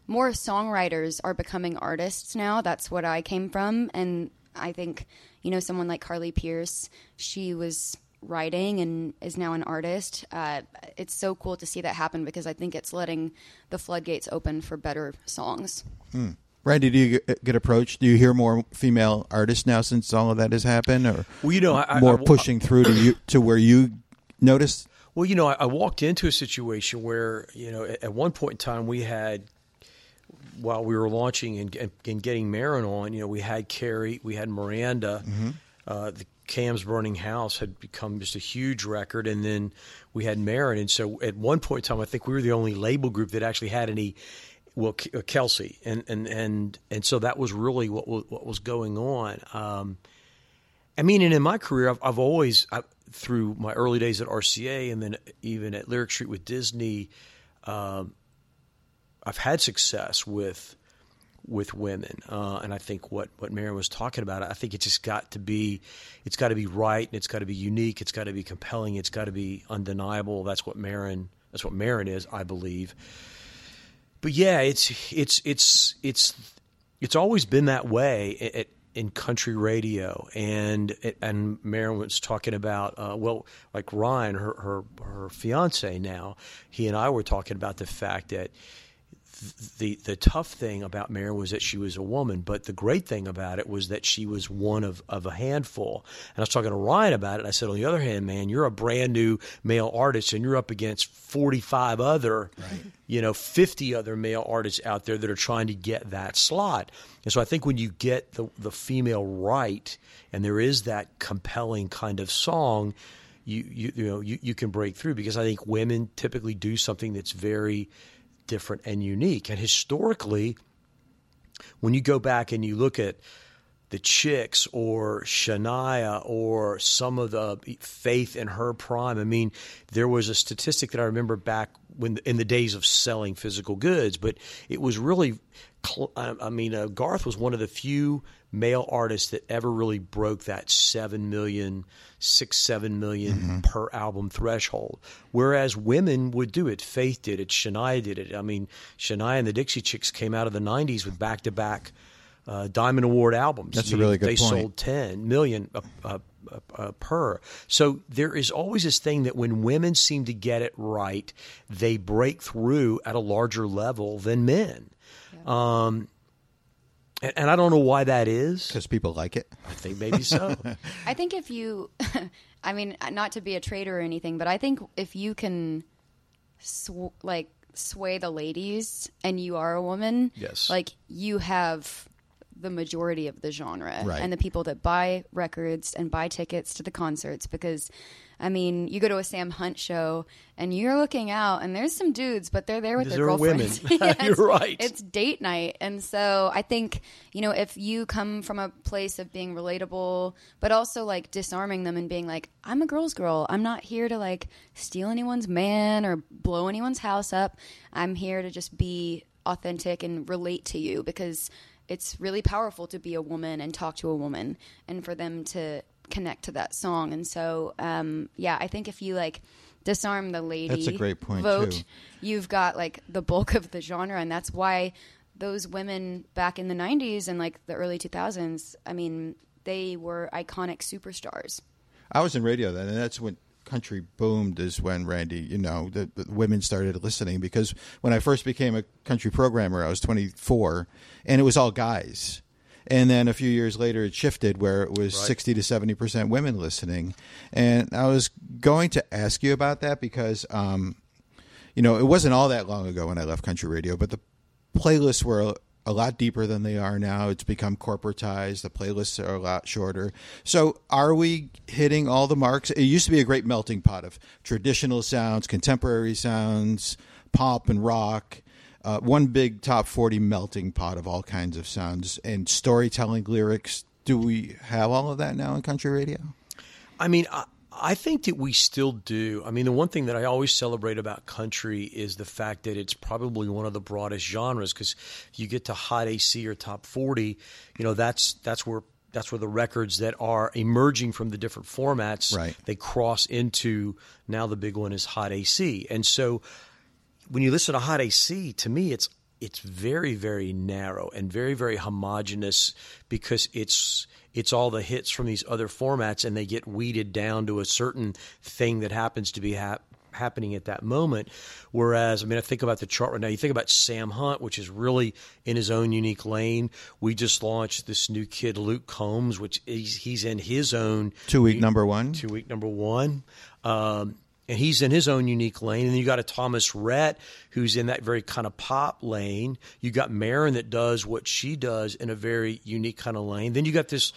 more songwriters are becoming artists now that's what i came from and i think you know someone like carly pearce she was writing and is now an artist uh, it's so cool to see that happen because i think it's letting the floodgates open for better songs Hmm. Randy, do you get- get approached? Do you hear more female artists now since all of that has happened, or Well, you know, I- I- more I- pushing through to you to where you noticed? Well, you know, I, I walked into a situation where, you know, at, at one point in time we had, while we were launching and, and, getting Maren on, you know, we had Carrie, we had Miranda, Mm-hmm. uh, the Cam's Burning House had become just a huge record, and then we had Maren, and so at one point in time, I think we were the only label group that actually had any. Well, K- uh, Kelsea, and and and and so that was really what was, what was going on. Um, I mean, and in my career, I've, I've always, I, through my early days at RCA and then even at Lyric Street with Disney, um, I've had success with with women, uh, and I think what what Maren was talking about, I think it's just got to be, it's got to be right, and it's got to be unique, it's got to be compelling, it's got to be undeniable. That's what Maren, that's what Maren is, I believe. But yeah, it's it's it's it's it's always been that way at, at- in country radio, and and Maren was talking about uh, well, like Ryan, her her her fiance now, he and I were talking about the fact that the the tough thing about Maren was that she was a woman, but the great thing about it was that she was one of, of a handful. And I was talking to Ryan about it. I said, on the other hand, man, you're a brand new male artist, and you're up against 45 other, you know, 50 other male artists out there that are trying to get that slot. And so I think when you get the the female right, and there is that compelling kind of song. You, you you know you, you can break through because I think women typically do something that's very different and unique. And historically, when you go back and you look at the Chicks or Shania or some of the Faith in her prime, I mean, there was a statistic that I remember back when in the days of selling physical goods, but it was really—I I mean, uh, Garth was one of the few male artists that ever really broke that seven million, six, seven million per album threshold. Whereas women would do it. Faith did it. Shania did it. I mean, Shania and the Dixie Chicks came out of the '90s with back-to-back uh, Diamond Award albums. That's I a mean, really good They point. sold 10 million uh, uh, uh, per. So there is always this thing that when women seem to get it right, they break through at a larger level than men. Um, and, and I don't know why that is. Because people like it. I think maybe so. I think if you, I mean, not to be a traitor or anything, but I think if you can, sw- like, sway the ladies and you are a woman, Yes. like, you have the majority of the genre Right. and the people that buy records and buy tickets to the concerts because. I mean, you go to a Sam Hunt show and you're looking out, and there's some dudes, but they're there with their girlfriends. Yeah, You're right. It's date night. And so I think, you know, if you come from a place of being relatable, but also like disarming them and being like, I'm a girl's girl. I'm not here to like steal anyone's man or blow anyone's house up. I'm here to just be authentic and relate to you because it's really powerful to be a woman and talk to a woman and for them to connect to that song. And so, um, yeah, I think if you like disarm the lady That's a great point, vote, too. you've got like the bulk of the genre and that's why those women back in the 90s and like the early 2000s i mean they were iconic superstars I was in radio then, and that's when country boomed. Is when Randy, you know, the, the women started listening because when I first became a country programmer, I was 24, and it was all guys. And then a few years later, it shifted where it was 60 to 70 percent women listening. And I was going to ask you about that because, um, you know, it wasn't all that long ago when I left country radio, but the playlists were a, lot deeper than they are now. It's become corporatized. The playlists are a lot shorter. So, are we hitting all the marks? It used to be a great melting pot of traditional sounds, contemporary sounds, pop and rock. Uh, one big top 40 melting pot of all kinds of sounds and storytelling lyrics. Do we have all of that now in country radio? I mean, I, think that we still do. I mean, the one thing that I always celebrate about country is the fact that it's probably one of the broadest genres because you get to hot AC or top 40, you know, that's that's where that's where the records that are emerging from the different formats Right. they cross into now the big one is hot AC. And so when you listen to hot AC, to me it's it's very very narrow and very very homogenous because it's it's all the hits from these other formats and they get weeded down to a certain thing that happens to be hap- happening at that moment whereas i mean i think about the chart right now you think about sam hunt which is really in his own unique lane we just launched this new kid luke combs which is he's in his own Two week number one. two week number one. Um, and he's in his own unique lane. And then you got a Thomas Rhett who's in that very kind of pop lane. You got Maren that does what she does in a very unique kind of lane. Then you got this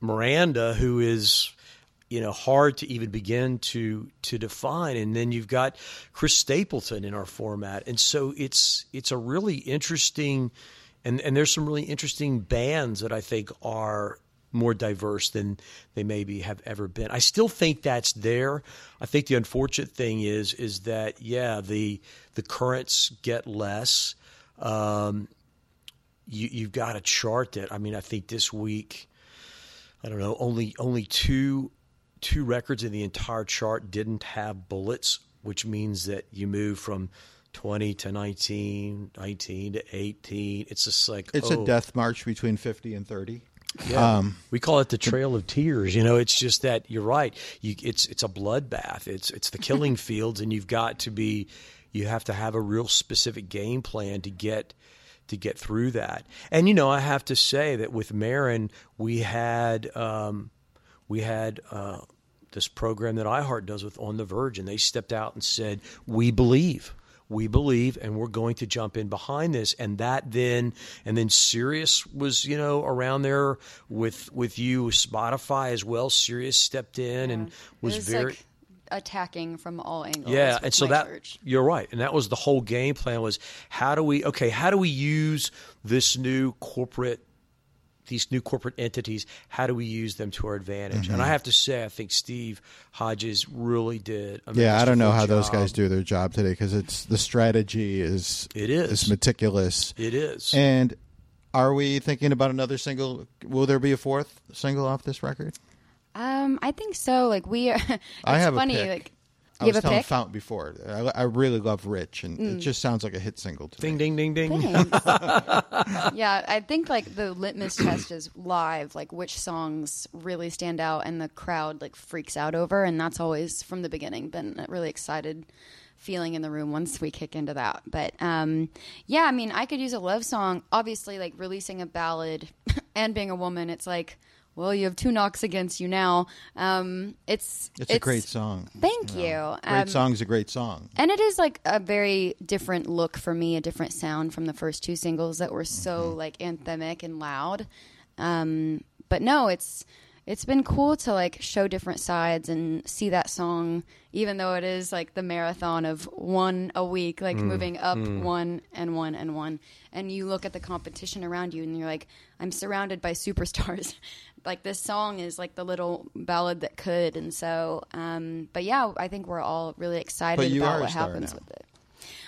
Miranda who is you know hard to even begin to to define and then you've got Chris Stapleton in our format and so it's it's a really interesting and and there's some really interesting bands that I think are more diverse than they maybe have ever been. I still think that's there. I think the unfortunate thing is is that yeah, the the currents get less. Um, you, you've got a chart that I mean, I think this week, I don't know, only only two two records in the entire chart didn't have bullets, which means that you move from 20 to 19, 19 to 18. It's just like It's oh. a death march between 50 and 30. Yeah. Um, we call it the Trail of Tears. You know, it's just that you're right. You, it's it's a bloodbath. It's it's the killing fields, and you've got to be, you have to have a real specific game plan to get to get through that. And you know, I have to say that with Maren, we had um, we had. Uh, this program that iHeart does with On the Verge, and they stepped out and said, "We believe, we believe, and we're going to jump in behind this." And that then, and then Sirius was, you know, around there with with you, Spotify as well. Sirius stepped in and was was very. like attacking from all angles Yeah, and so that church. you're right, and that was the whole game plan was how do we okay, how do we use this new corporate these new corporate entities, how do we use them to our advantage? Mhm. And I have to say, I think Steve Hodges really did. a yeah, I don't know masterful how those guys do their job today because it's the strategy is It is. is meticulous. It is. And are we thinking about another single? Will there be a fourth single off this record? Um, I think so. Like we, are, it's I have a funny. pick. Like I You was a telling pick? Fount before. I, I really love "Rich," and Mm. it just sounds like a hit single to Ding, me. ding, ding, ding. Thanks. yeah, I think like the litmus test is live, like which songs really stand out and the crowd like freaks out over, and that's always from the beginning been a really excited feeling in the room once we kick into that. But um, yeah, I mean, I could use a love song. Obviously, like releasing a ballad and being a woman, it's like. Well, you have two knocks against you now. Um, it's It's, a great song. Thank know. you. Great Um, song's a great song. and it is like a very different look for me, a different sound from the first two singles that were so Mm-hmm. like anthemic and loud. Um, but no, it's it's been cool to like show different sides and see that song, even though it is like the marathon of one a week, like Mm, moving up mm. one and one and one. And you look at the competition around you and you're like, I'm surrounded by superstars. like this song is like the little ballad that could. And so, um, but yeah, I think we're all really excited about what happens now. with it.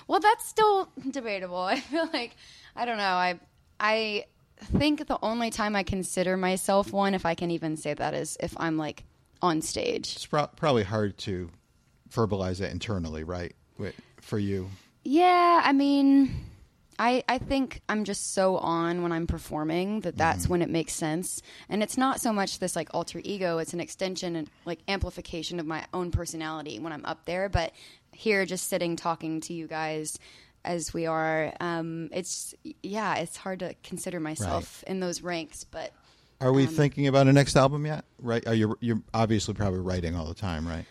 Well, that's still debatable. I feel like I don't know. I I think the only time I consider myself one, if I can even say that, is if I'm like on stage. It's pro- probably hard to verbalize it internally, right? For you, Yeah, I mean, I I think I'm just so on when I'm performing that that's when it makes sense. And it's not so much this like alter ego; it's an extension and like amplification of my own personality when I'm up there. But here, just sitting talking to you guys as we are, um, it's yeah, it's hard to consider myself in those ranks. But are we Um, thinking about a next album yet? Right? Are you you're obviously probably writing all the time, right?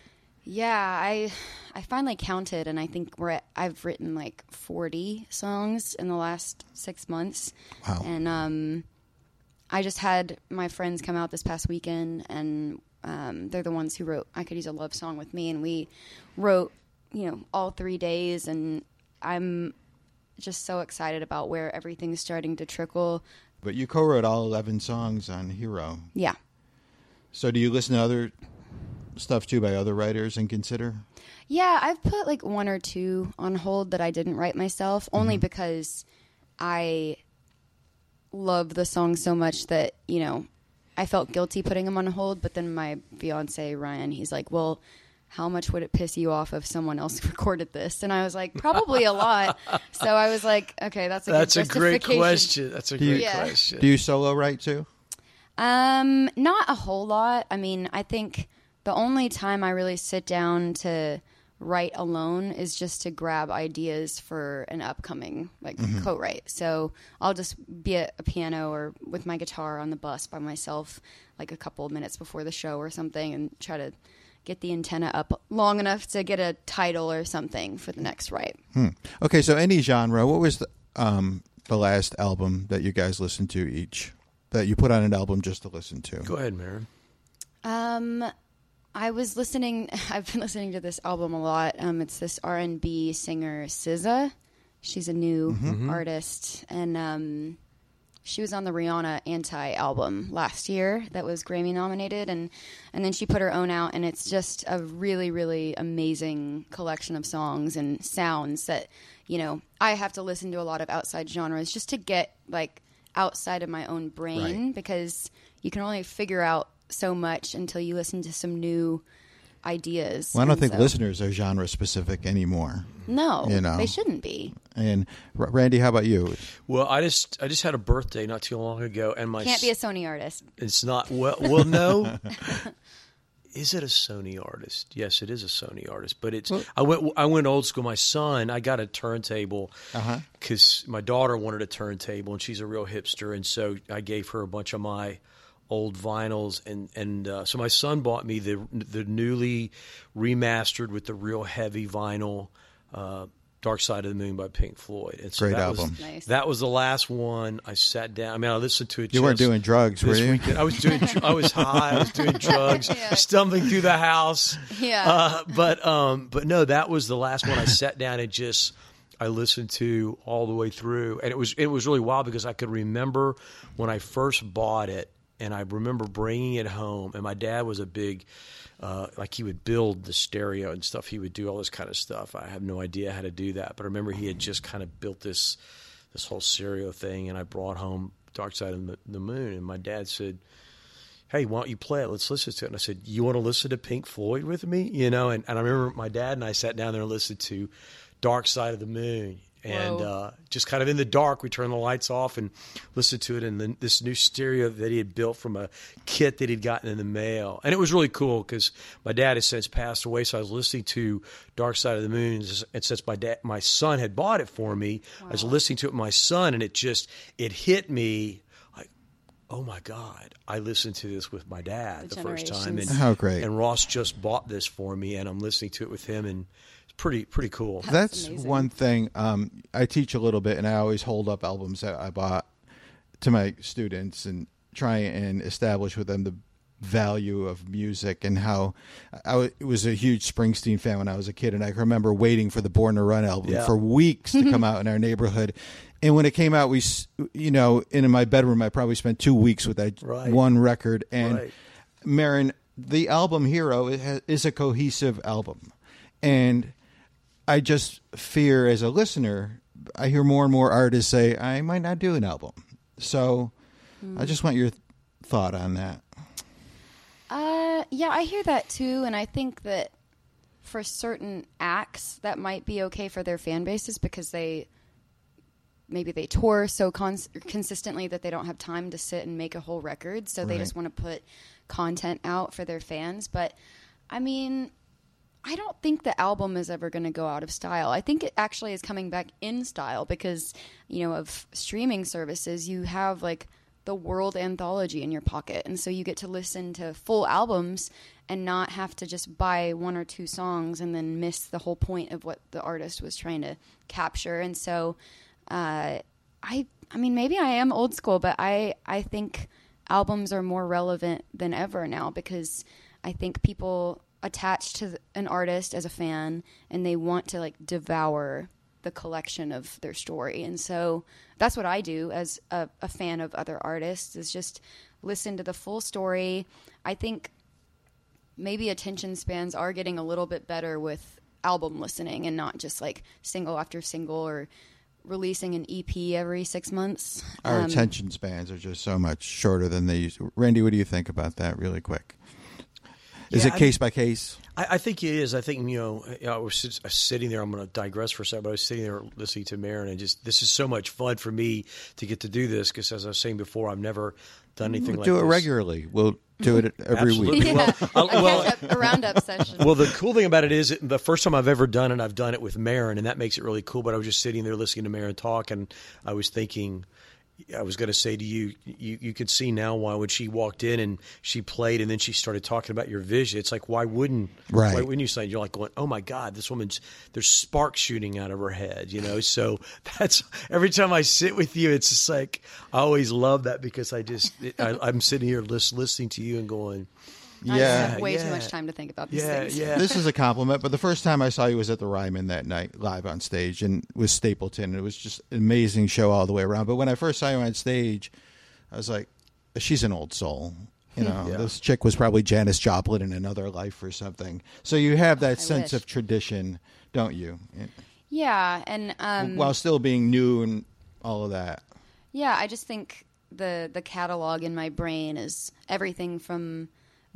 Yeah, I I finally counted, and I think we're at, I've written like forty songs in the last six months. Wow. And um, I just had my friends come out this past weekend, and um, they're the ones who wrote "I Could Use a Love Song" with me, and we wrote, you know, all three days, and I'm just so excited about where everything's starting to trickle. But you co-wrote all eleven songs on Hero. Yeah. So do you listen to other stuff too by other writers and consider? Yeah, I've put like one or two on hold that I didn't write myself, only Mm-hmm. because I love the song so much that, you know, I felt guilty putting them on hold. But then my fiance, Ryan, he's like, well, how much would it piss you off if someone else recorded this? And I was like, probably a lot. So I was like, okay, that's a That's good a great justification. question. That's a Do great Yeah. question. Do you solo write too? Um, not a whole lot. I mean, I think the only time I really sit down to write alone is just to grab ideas for an upcoming like Mhm. co-write. So I'll just be at a piano or with my guitar on the bus by myself, like a couple of minutes before the show or something, and try to get the antenna up long enough to get a title or something for the next write. Hmm. Okay, so any genre. What was the um, the last album that you guys listened to each? That you put on an album just to listen to? Go ahead, Maren. Um, I was listening. I've been listening to this album a lot. Um, it's this R and B singer SZA. She's a new Mhm. artist, and um, she was on the Rihanna Anti album last year that was Grammy nominated, and and then she put her own out, and it's just a really really amazing collection of songs and sounds that you know I have to listen to a lot of outside genres just to get like outside of my own brain Right. because you can only figure out so much until you listen to some new ideas. Well, I don't And think so- listeners are genre specific anymore. No, you know they shouldn't be. And Randy, how about you? Well, I just I just had a birthday not too long ago, and my Can't be a Sony artist. It's not well. Well, no. is it a Sony artist? Yes, it is a Sony artist. But it's I went I went old school. My son, I got a turntable Uh-huh. because my daughter wanted a turntable, and she's a real hipster, and so I gave her a bunch of my old vinyls, and and uh, so my son bought me the the newly remastered with the real heavy vinyl. Uh, Dark Side of the Moon by Pink Floyd. And so Great that was- album. Nice. that was the last one I sat down. I mean, I listened to it. You weren't doing drugs, were you? weekend. I was doing. I was high. I was doing drugs, stumbling through the house. Yeah. Uh, but um, but no, that was the last one I sat down and just I listened to all the way through, and it was it was really wild because I could remember when I first bought it, and I remember bringing it home, and my dad was a big. Uh, like he would build the stereo and stuff. He would do all this kind of stuff. I have no idea how to do that, but I remember he had just kind of built this this whole stereo thing, and I brought home Dark Side of the Moon, and my dad said, hey, why don't you play it? Let's listen to it. And I said, you want to listen to Pink Floyd with me? You know, and, and I remember my dad and I sat down there and listened to Dark Side of the Moon. And uh, just kind of in the dark, we turned the lights off and listened to it in the, this new stereo that he had built from a kit that he'd gotten in the mail. And it was really cool because my dad has since passed away, so I was listening to Dark Side of the Moon. And since my dad, my son had bought it for me, I was listening to it with my son, and it just it hit me like, oh my god, I listened to this with my dad The the, first time, and. How great. And Ross just bought this for me, and I'm listening to it with him, and it's pretty pretty cool. That's, one thing. Um, I teach a little bit, and I always hold up albums that I bought to my students and try and establish with them the value of music and how I wa- was a huge Springsteen fan when I was a kid, and I remember waiting for the Born to Run album Yeah. for weeks to come out in our neighborhood. And when it came out, we, you know, in my bedroom, I probably spent two weeks with that Right. one record. And Right. Maren, the album Hero is a cohesive album, and I just fear as a listener, I hear more and more artists say I might not do an album. So I just want your thought on that. Uh, yeah, I hear that too, and I think that for certain acts that might be okay for their fan bases because they maybe they tour so cons- consistently that they don't have time to sit and make a whole record, so they just want to put content out for their fans. But I mean, I don't think the album is ever going to go out of style. I think it actually is coming back in style because, you know, of streaming services, you have like the world anthology in your pocket. And so you get to listen to full albums and not have to just buy one or two songs and then miss the whole point of what the artist was trying to capture. And so, uh, I, I mean, maybe I am old school, but I, I think albums are more relevant than ever now because I think people attach to th- an artist as a fan and they want to like devour the collection of their story. And so that's what I do as a, a fan of other artists is just listen to the full story. I think maybe attention spans are getting a little bit better with album listening and not just like single after single or releasing an EP every six months. Our Um, attention spans are just so much shorter than they used. to. Randy, what do you think about that, really quick? Is Yeah, it I- case by case? I, I think it is. I think you know. I was sit- I was sitting there. I'm going to digress for a second. But I was sitting there listening to Maren, and just this is so much fun for me to get to do this because, as I was saying before, I've never done anything like this We'll like do this. it regularly. We'll do it every Absolutely. week. Well, I'll- a, well- a roundup session. well, the cool thing about it is it- the first time I've ever done it, I've done it with Maren, and that makes it really cool. But I was just sitting there listening to Maren talk, and I was thinking, I was going to say to you, you, you could see now why when she walked in and she played, and then she started talking about your vision. It's like, why wouldn't, Right. Why wouldn't you say? You're like going, oh my god, this woman's there's sparks shooting out of her head, you know. So that's every time I sit with you, it's just like I always love that because I just I, I'm sitting here lis- listening to you and going. I just Yeah. have way too much time to think about these Yeah, things. yeah. This is a compliment, but the first time I saw you was at the Ryman that night, live on stage, and with Stapleton. And it was just an amazing show all the way around. But when I first saw you on stage, I was like, "She's an old soul." You know, Yeah. this chick was probably Janis Joplin in another life or something. So you have that I sense wish. of tradition, don't you? Yeah, and um, While still being new and all of that. Yeah, I just think the the catalog in my brain is everything from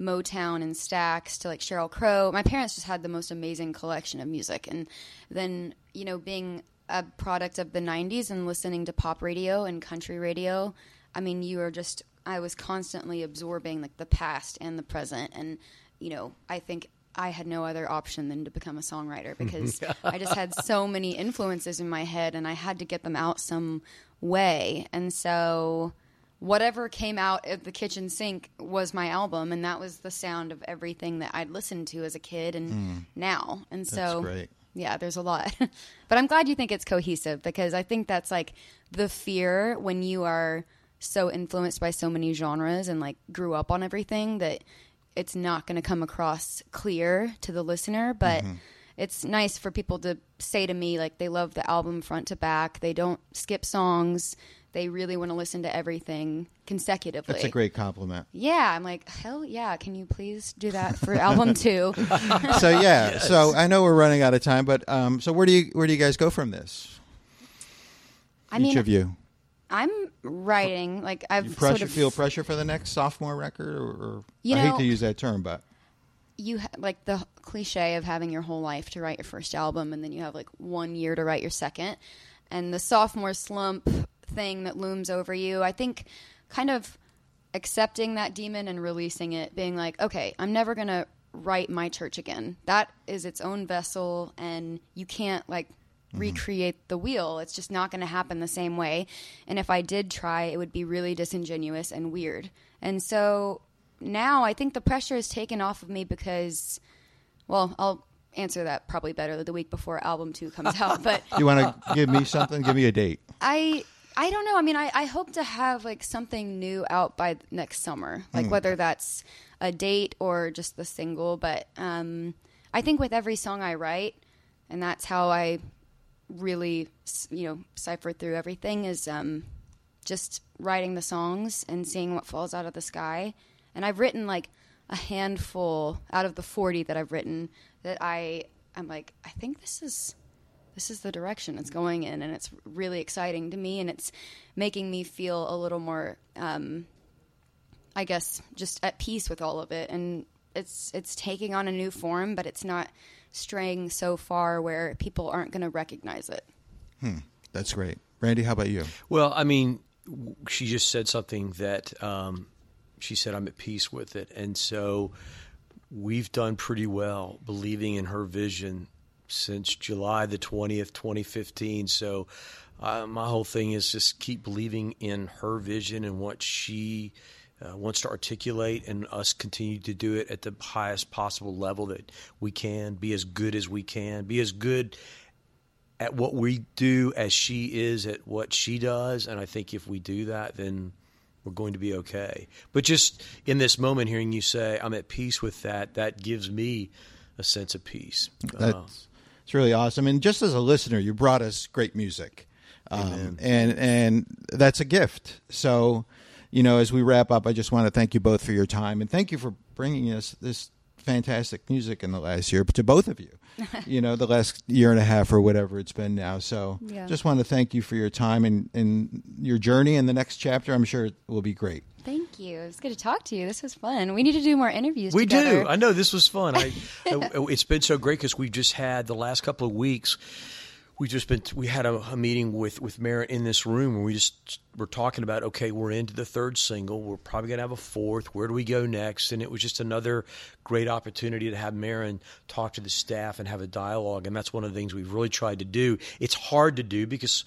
Motown and Stax to like Sheryl Crow. My parents just had the most amazing collection of music, and then you know being a product of the '90s and listening to pop radio and country radio. I mean, you are just I was constantly absorbing like the past and the present, and you know I think. I had no other option than to become a songwriter because I just had so many influences in my head and I had to get them out some way. And so whatever came out of the kitchen sink was my album and that was the sound of everything that I'd listened to as a kid and Mm. now. And That's so great. yeah, there's a lot. but I'm glad you think it's cohesive because I think that's like the fear when you are so influenced by so many genres and like grew up on everything that it's not going to come across clear to the listener, but Mm-hmm. it's nice for people to say to me like they love the album front to back. They don't skip songs. They really want to listen to everything consecutively. That's a great compliment. Yeah, I'm like, hell yeah! Can you please do that for album two? so yeah, so I know we're running out of time, but um, so where do you where do you guys go from this? I Each mean, of you. I'm writing like I've You pressure sort of feel pressure for the next sophomore record, or, or You I hate to use that term, but you ha- like the cliche of having your whole life to write your first album and then you have like one year to write your second and the sophomore slump thing that looms over you i think kind of accepting that demon and releasing it being like okay i'm never going to write my church again that is its own vessel and you can't like mm-hmm. recreate the wheel it's just not going to happen the same way and if i did try it would be really disingenuous and weird and so now I think the pressure is taken off of me because, well, I'll answer that probably better the week before album two comes out. But you want to give me something? Give me a date. I I don't know. I mean, I, I hope to have like something new out by next summer, like Hmm. whether that's a date or just the single. But um, I think with every song I write, and that's how I really you know cipher through everything is um, just writing the songs and seeing what falls out of the sky. And I've written like a handful out of the 40 that I've written that I I'm like I think this is this is the direction it's going in and it's really exciting to me and it's making me feel a little more um, I guess just at peace with all of it and it's it's taking on a new form but it's not straying so far where people aren't going to recognize it. Hmm, that's great, Randy. How about you? Well, I mean, she just said something that um, she said I'm at peace with it, and so we've done pretty well believing in her vision since July the twentieth, twenty fifteen. So uh, my whole thing is just keep believing in her vision and what she. Uh, wants to articulate and us continue to do it at the highest possible level that we can, be as good as we can, be as good at what we do as she is at what she does. And I think if we do that, then we're going to be okay. But just in this moment, hearing you say, I'm at peace with that, that gives me a sense of peace. That's Uh, it's really awesome. And just as a listener, you brought us great music, um, and and that's a gift. So, you know, as we wrap up, I just want to thank you both for your time and thank you for bringing us this fantastic music in the last year to both of you. you know, the last year and a half or whatever it's been now. So, Yeah. just want to thank you for your time and and your journey and the next chapter. I'm sure it will be great. Thank you. It's good to talk to you. This was fun. We need to do more interviews We together. do. I know this was fun. I, it's been so great because we've just had the last couple of weeks. We just been we had a, a meeting with with Merritt in this room where we just were talking about okay we're into the third single we're probably gonna have a fourth where do we go next and it was just another great opportunity to have Maren talk to the staff and have a dialogue and that's one of the things we've really tried to do. It's hard to do because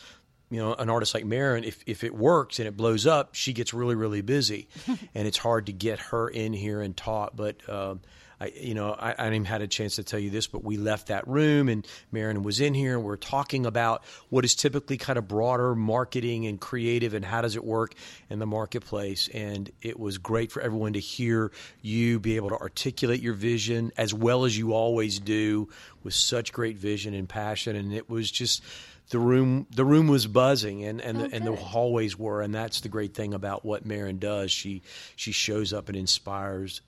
you know, an artist like Maren, if, if it works and it blows up, she gets really, really busy. and it's hard to get her in here and talk. But, um, I, you know, I, I haven't even had a chance to tell you this, but we left that room and Maren was in here and we're talking about what is typically kind of broader marketing and creative and how does it work in the marketplace. And it was great for everyone to hear you be able to articulate your vision as well as you always do with such great vision and passion. And it was just, the room the room was buzzing and and, the, oh, and the hallways were and that's the great thing about what Maren does she she shows up and inspires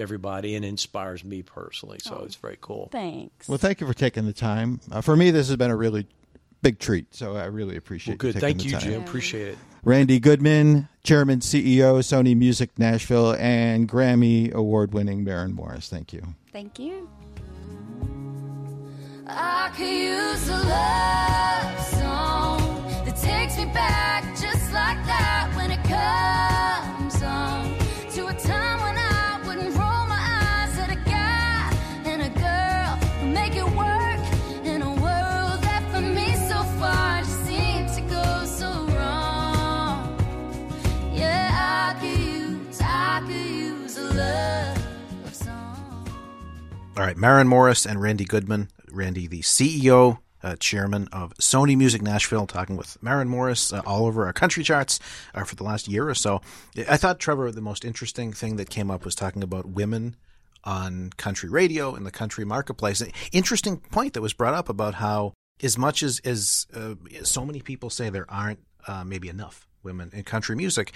everybody and inspires me personally so it's very cool thanks Well, thank you for taking the time. Uh, for me, this has been a really big treat. So I really appreciate. It. Well, good You taking thank the you time. Jim appreciate it Randy Goodman, Chairman, CEO, Sony Music Nashville, and Grammy Award winning Maren Morris. Thank you. Thank you. I could use a love song that takes me back just like that when it comes All right, Maren Morris and Randy Goodman. Randy, the CEO, uh, chairman of Sony Music Nashville, talking with Maren Morris uh, all over our country charts uh, for the last year or so. I thought, Trevor, the most interesting thing that came up was talking about women on country radio in the country marketplace. Interesting point that was brought up about how, as much as, as uh, so many people say there aren't uh, maybe enough women in country music,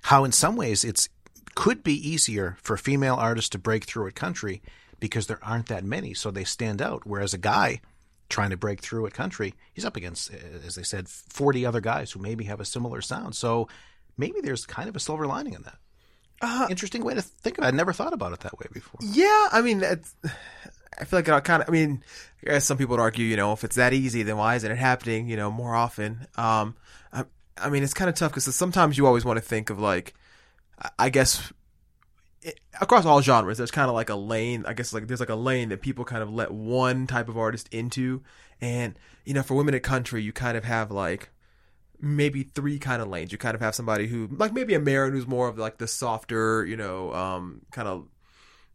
how in some ways it's could be easier for female artists to break through at country because there aren't that many, so they stand out. Whereas a guy trying to break through at country, he's up against, uh, as they said, 40 other guys who maybe have a similar sound. So maybe there's kind of a silver lining in that. Uh, Interesting way to think of it. I never thought about it that way before. Yeah, I mean, I feel like it kind of. I mean, I guess some people would argue, you know, if it's that easy, then why isn't it happening, you know, more often? Um, I, I mean, it's kind of tough because sometimes you always want to think of like, I guess, it, across all genres, there's kind of like a lane. I guess like there's like a lane that people kind of let one type of artist into, and you know, for women at country, you kind of have like maybe three kind of lanes. You kind of have somebody who, like maybe a Maren, who's more of like the softer, you know, um, kind of.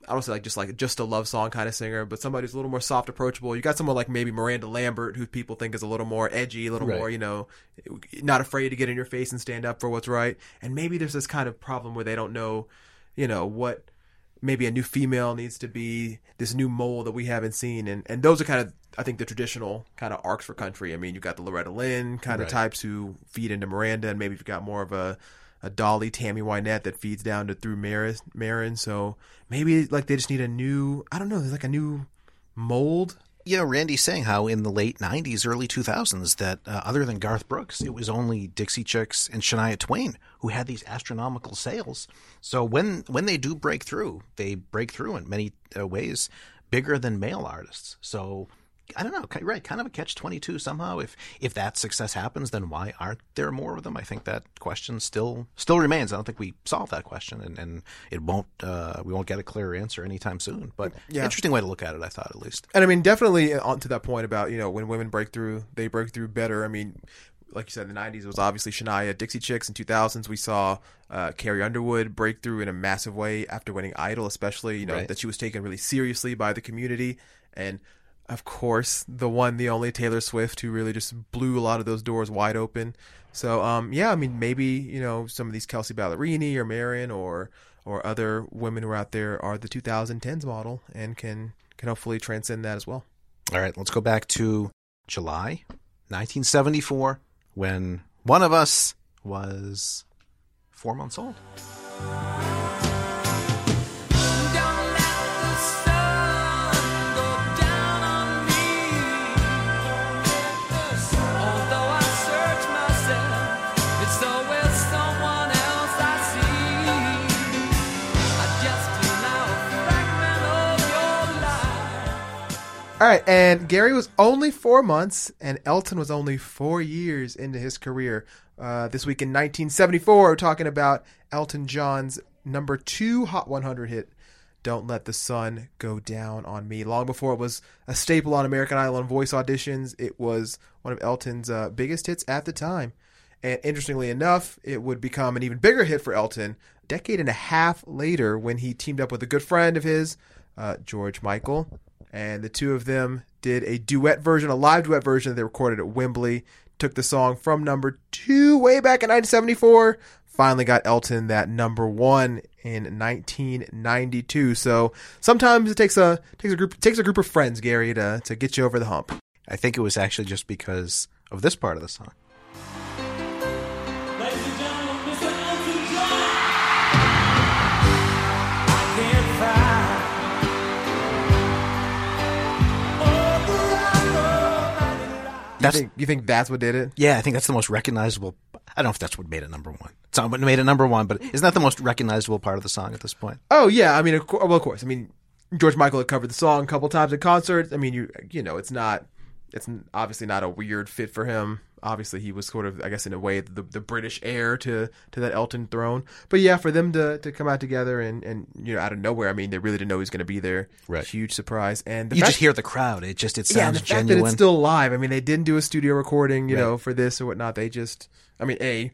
I don't say like just like just a love song kind of singer, but somebody who's a little more soft, approachable. You got someone like maybe Miranda Lambert, who people think is a little more edgy, a little Right. more, you know, not afraid to get in your face and stand up for what's right. And maybe there's this kind of problem where they don't know, you know, what maybe a new female needs to be, this new mold that we haven't seen. And, and those are kind of, I think, the traditional kind of arcs for country. I mean, you've got the Loretta Lynn kind of Right. types who feed into Miranda, and maybe you've got more of a, a Dolly, Tammy Wynette that feeds down to through Maren. Maren. So maybe like they just need a new, I don't know, there's like a new mold. You know, Randy's saying how in the late 90s, early 2000s, that uh, other than Garth Brooks, it was only Dixie Chicks and Shania Twain who had these astronomical sales. So when when they do break through, they break through in many uh, ways bigger than male artists. So I don't know, right? Kind of a catch 22 somehow. If if that success happens, then why aren't there more of them? I think that question still still remains. I don't think we solved that question, and, and it won't uh, we won't get a clear answer anytime soon. But Yeah. interesting way to look at it. I thought at least. And I mean, definitely on to that point about you know when women break through, they break through better. I mean, like you said, in the '90s it was obviously Shania, Dixie Chicks. In 2000s, we saw uh, Carrie Underwood break through in a massive way after winning Idol, especially you know Right. that she was taken really seriously by the community, and of course the one, the only Taylor Swift, who really just blew a lot of those doors wide open. So, um, yeah, I mean, maybe you know some of these Kelsea Ballerini or Maren or or other women who are out there are the 2010s model and can can hopefully transcend that as well. All right, let's go back to July 1974 when one of us was four months old. All right, and Gary was only four months, and Elton was only four years into his career. Uh, this week in 1974, we're talking about Elton John's number two Hot 100 hit, "Don't Let the Sun Go Down on Me." Long before it was a staple on American Idol and voice auditions, it was one of Elton's uh, biggest hits at the time. And interestingly enough, it would become an even bigger hit for Elton a decade and a half later when he teamed up with a good friend of his, uh, George Michael. And the two of them did a duet version, a live duet version that they recorded at Wembley. Took the song from number two way back in 1974. Finally got Elton that number one in 1992. So sometimes it takes a takes a group takes a group of friends, Gary, to to get you over the hump. I think it was actually just because of this part of the song. That's you think, you think that's what did it? yeah, I think that's the most recognizable. I don't know if that's what made it number one. It's not what made it number one, but isn't that the most recognizable part of the song at this point? Oh yeah, I mean, of course, well, of course. I mean, George Michael had covered the song a couple times at concerts. I mean, you you know, it's not, it's obviously not a weird fit for him. Obviously, he was sort of, I guess, in a way, the the British heir to to that Elton throne. But yeah, for them to to come out together and and you know out of nowhere, I mean, they really didn't know he was going to be there. Right. Huge surprise. And the you fact- just hear the crowd. It just it yeah, and sounds the fact genuine. that it's still live. I mean, they didn't do a studio recording, you Right. know, for this or whatnot. They just, I mean, a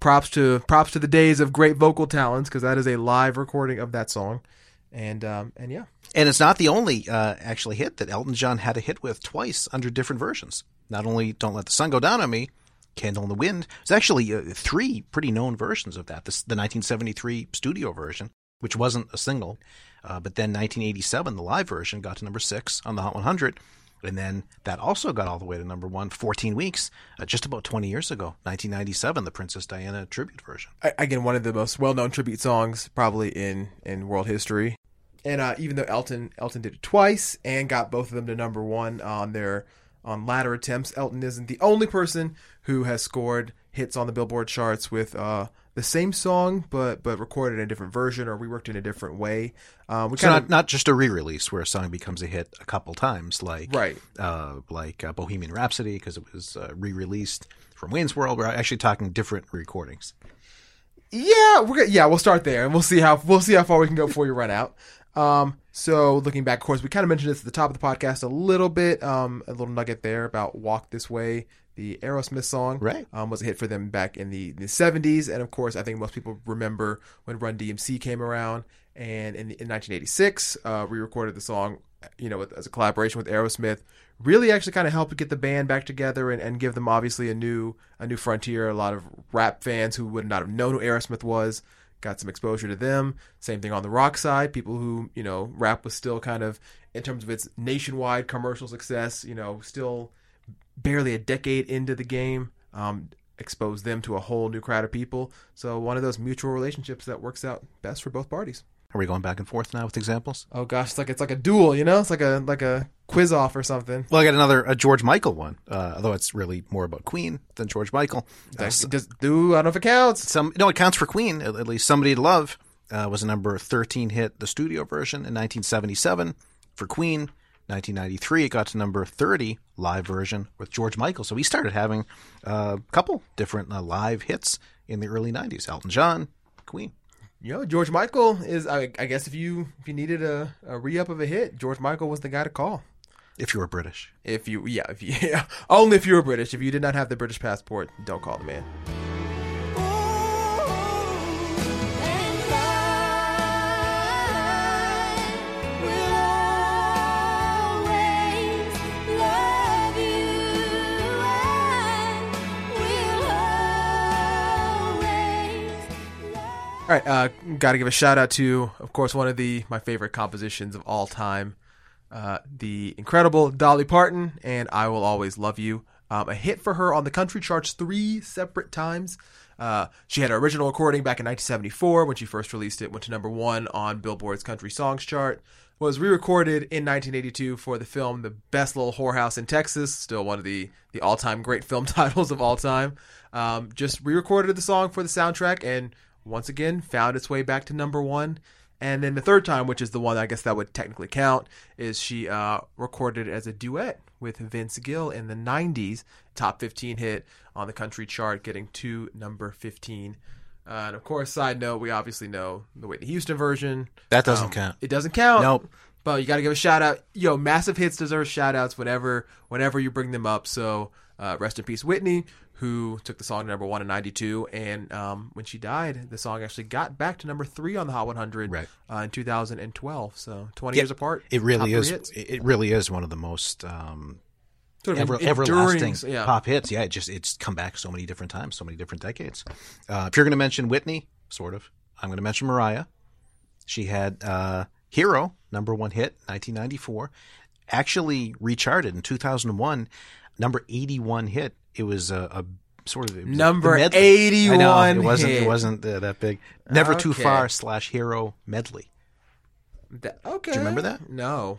props to props to the days of great vocal talents because that is a live recording of that song, and um and yeah, And it's not the only uh, actually hit that Elton John had a hit with twice under different versions. Not only "Don't Let the Sun Go Down on Me," "Candle in the Wind." There's actually uh, three pretty known versions of that. This the 1973 studio version, which wasn't a single, uh, but then 1987 the live version got to number six on the Hot 100. And then that also got all the way to number one 14 weeks, uh, just about 20 years ago, 1997, the Princess Diana tribute version. Again, one of the most well known tribute songs probably in in world history. and uh, even though Elton Elton did it twice and got both of them to number one on their on latter attempts, Elton isn't the only person who has scored hits on the Billboard charts with uh, the same song, but but recorded in a different version or reworked in a different way. Um, we So kind not not just a re-release where a song becomes a hit a couple times, like Right. uh, like uh, Bohemian Rhapsody because it was uh, re-released from Wayne's World. We're actually talking different recordings. Yeah, we're yeah, we'll start there and we'll see how we'll see how far we can go before you run out. Um, so looking back, of course, we kind of mentioned this at the top of the podcast a little bit. Um, a little nugget there about "Walk This Way," the Aerosmith song, Right. Um, was a hit for them back in the the seventies, and of course, I think most people remember when Run DMC came around, and in, in 1986, uh, re-recorded the song, you know, with, as a collaboration with Aerosmith. Really, actually, kind of helped get the band back together and, and give them obviously a new a new frontier. A lot of rap fans who would not have known who Aerosmith was got some exposure to them. Same thing on the rock side. People who, you know, rap was still kind of, in terms of its nationwide commercial success, you know, still barely a decade into the game, um, exposed them to a whole new crowd of people. So one of those mutual relationships that works out best for both parties. Are we going back and forth now with examples? Oh gosh, it's like it's like a duel, you know? It's like a like a quiz off or something. Well, I got another a George Michael one, uh, although it's really more about Queen than George Michael. Uh, Does, do I don't know if it counts. Some no, it counts for Queen. At, at least "Somebody to Love" uh, was a number thirteen hit, the studio version in 1977 for Queen. 1993, it got to number 30 live version with George Michael. So he started having uh, a couple different uh, live hits in the early 90s. Elton John, Queen. You know, George Michael is. I, I guess if you if you needed a, a re up of a hit, George Michael was the guy to call. If you were British. If you, yeah, if you, yeah, only if you were British. If you did not have the British passport, don't call the man. All right, uh, got to give a shout out to, of course, one of the my favorite compositions of all time, uh, the incredible Dolly Parton, and "I Will Always Love You." Um, a hit for her on the country charts three separate times. Uh, she had her original recording back in 1974 when she first released it, went to number one on Billboard's Country Songs chart. Was re-recorded in 1982 for the film "The Best Little Whorehouse in Texas," still one of the the all-time great film titles of all time. Um, just re-recorded the song for the soundtrack and once again found its way back to number one. And then the third time, which is the one I guess that would technically count, is she uh, recorded as a duet with Vince Gill in the 90s, top 15 hit on the country chart, getting to number 15. Uh, and of course, side note, we obviously know the Whitney Houston version. That doesn't Um, count. It doesn't count. Nope. But you got to give a shout out. Yo, massive hits deserve shout outs whenever whenever you bring them up. So uh, rest in peace, Whitney, who took the song to number one in '92, and um, when she died, the song actually got back to number three on the Hot 100 Right. uh, in 2012. So 20 Yeah, years apart. It really is. It really is one of the most um, Sort of ever, everlasting yeah. pop hits. Yeah, it just it's come back so many different times, so many different decades. Uh, if you're going to mention Whitney, sort of, I'm going to mention Mariah. She had uh, "Hero" number one hit, 1994, actually recharted in 2001, number 81 hit. It was a, a sort of Number the medley. 81 I know, it wasn't. hit. It wasn't uh, that big. Never too far slash hero medley. That- okay. Do you remember that? No.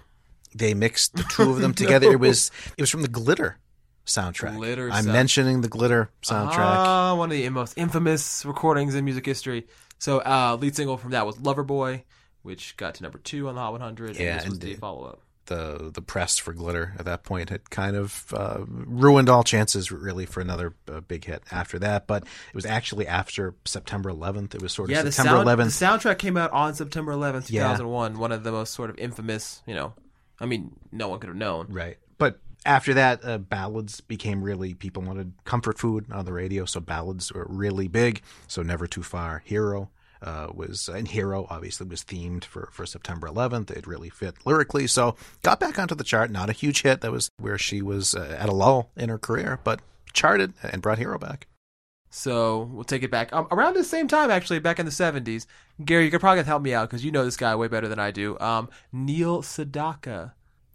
They mixed the two of them together. It was it was from the Glitter soundtrack. Glitter I'm sound- mentioning the Glitter soundtrack. Ah, one of the most infamous recordings in music history. So, uh, lead single from that was Loverboy, which got to number two on the Hot 100. Yeah, and this was and the the- follow up. The the press for Glitter at that point had kind of uh, ruined all chances really for another uh, big hit after that. But it was actually after September 11th. It was sort of Yeah, the, September sound, 11th. the soundtrack came out on September 11th, Yeah. 2001. One of the most sort of infamous, you know, I mean, no one could have known. Right. But after that, uh, ballads became really, people wanted comfort food on the radio, so ballads were really big. So Never Too Far, Hero uh, was, and Hero obviously was themed for, for September 11th. It really fit lyrically. So got back onto the chart. Not a huge hit. That was where she was uh, at a lull in her career, but charted and brought Hero back. So we'll take it back. Um, around the same time, actually, back in the 70s, Gary, you could probably help me out because you know this guy way better than I do. Um, Neil Sedaka,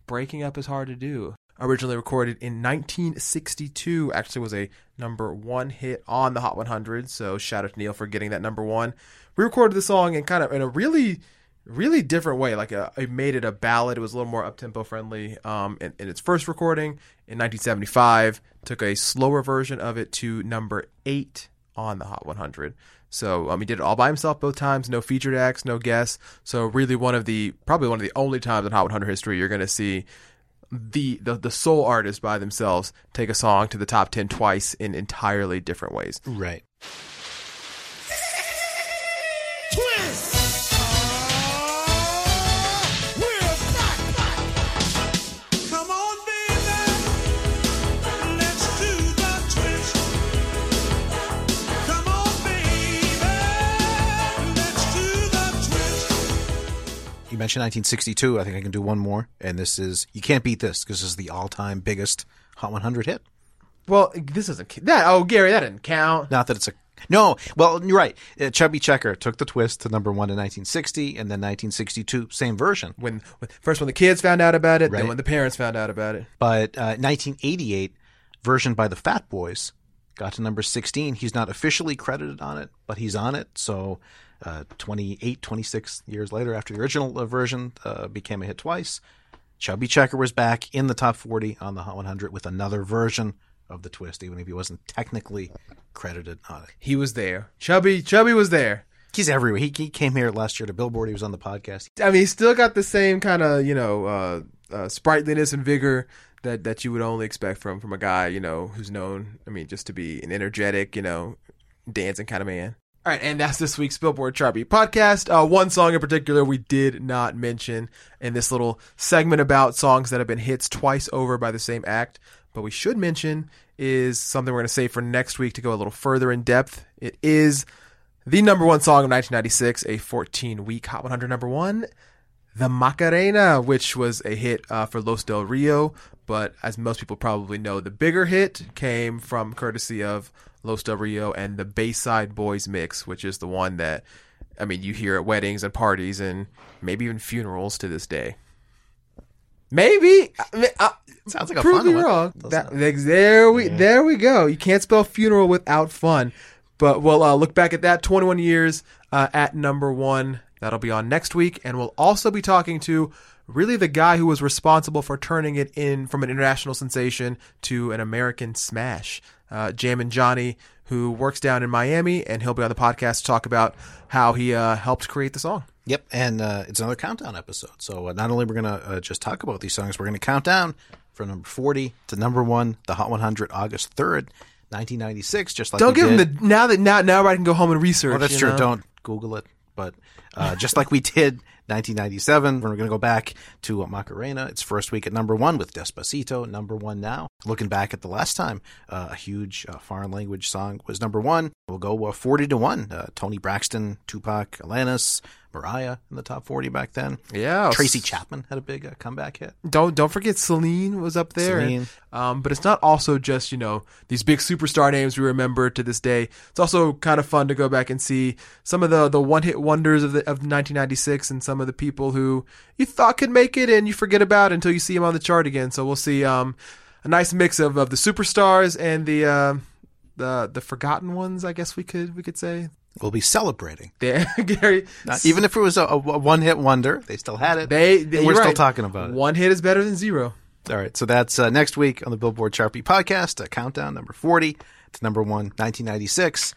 Breaking Up is Hard to Do. Originally recorded in 1962, actually was a number one hit on the Hot 100. So shout out to Neil for getting that number one. We recorded the song in kind of in a really really different way. Like a, it made it a ballad. It was a little more up tempo friendly. Um, in, in its first recording in 1975, took a slower version of it to number eight on the Hot 100. So um, he did it all by himself both times, no featured acts, no guests. So really, one of the probably one of the only times in Hot 100 history you're going to see the, the the sole artist by themselves take a song to the top 10 twice in entirely different ways. Right. Mentioned 1962. I think I can do one more, and this is you can't beat this because this is the all-time biggest Hot 100 hit. Well, this doesn't that. Oh, Gary, that didn't count. Not that it's a no. Well, you're right. Uh, Chubby Checker took the twist to number one in 1960, and then 1962, same version. When, when first when the kids found out about it, Right. then when the parents found out about it. But uh, 1988 version by the Fat Boys got to number 16. He's not officially credited on it, but he's on it. So uh, 28, 26 years later, after the original uh, version uh, became a hit twice, Chubby Checker was back in the top 40 on the Hot 100 with another version of the twist, even if he wasn't technically credited on it. He was there. Chubby, Chubby was there. He's everywhere. He, he came here last year to Billboard. He was on the podcast. I mean, he's still got the same kind of you know uh, uh, sprightliness and vigor that that you would only expect from from a guy you know who's known. I mean, just to be an energetic, you know, dancing kind of man. All right, and that's this week's Billboard Chart podcast. Uh, one song in particular we did not mention in this little segment about songs that have been hits twice over by the same act, but we should mention is something we're going to save for next week to go a little further in depth. It is the number one song of 1996, a 14 week Hot 100 number one, The Macarena, which was a hit uh, for Los Del Rio. But as most people probably know, the bigger hit came from courtesy of Los Del Rio and the Bayside Boys mix, which is the one that, I mean, you hear at weddings and parties and maybe even funerals to this day. Maybe. I mean, uh, Sounds like a prove fun me one. wrong. Doesn't That, there we there we go. You can't spell funeral without fun. But we'll uh, look back at that 21 years uh, at number one. That'll be on next week, and we'll also be talking to really the guy who was responsible for turning it in from an international sensation to an American smash. Uh, and Johnny, who works down in Miami, and he'll be on the podcast to talk about how he uh, helped create the song. Yep, and uh, it's another countdown episode. So uh, not only we're going to uh, just talk about these songs, we're going to count down from number 40 to number one, the Hot 100, August 3rd, 1996, just like Don't we give did. the now that now now I can go home and research. Well, that's true. know? Don't Google it. But uh, just like we did 1997, we're going to go back to uh, Macarena. Its first week at number one with Despacito, number one now. Looking back at the last time uh, a huge uh, foreign language song was number one, we'll go uh, 40 to 1. Uh, Toni Braxton, Tupac, Alanis, Mariah in the top 40 back then. Yeah. Tracy Chapman had a big uh, comeback hit. Don't don't forget Celine was up there. Celine. um, but it's not also just you know these big superstar names we remember to this day. It's also kind of fun to go back and see some of the the one hit wonders of the of 1996 and some of the people who you thought could make it and you forget about until you see them on the chart again. So we'll see um, a nice mix of, of the superstars and the uh, the the forgotten ones. I guess we could we could say. We'll be celebrating. Gary. Not- even if it was a, a one hit wonder, they still had it. They, they we're you're still talking about it. One hit is better than zero. All right, so that's uh, next week on the Billboard Chart Beat podcast, uh, countdown number 40 to number one, 1996.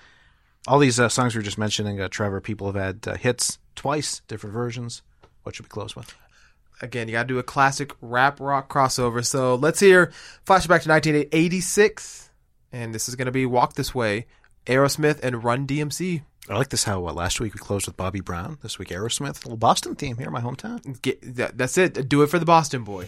All these uh, songs we were just mentioning, uh, Trevor, people have had uh, hits twice, different versions. What should we close with? again, you got to do a classic rap rock crossover. So let's hear flashback to 1986, and this is going to be "Walk This Way," Aerosmith and Run DMC. I like this how uh, last week we closed with Bobby Brown, this week Aerosmith, a little Boston theme here in my hometown. Get, that, that's it. Do it for the Boston boy.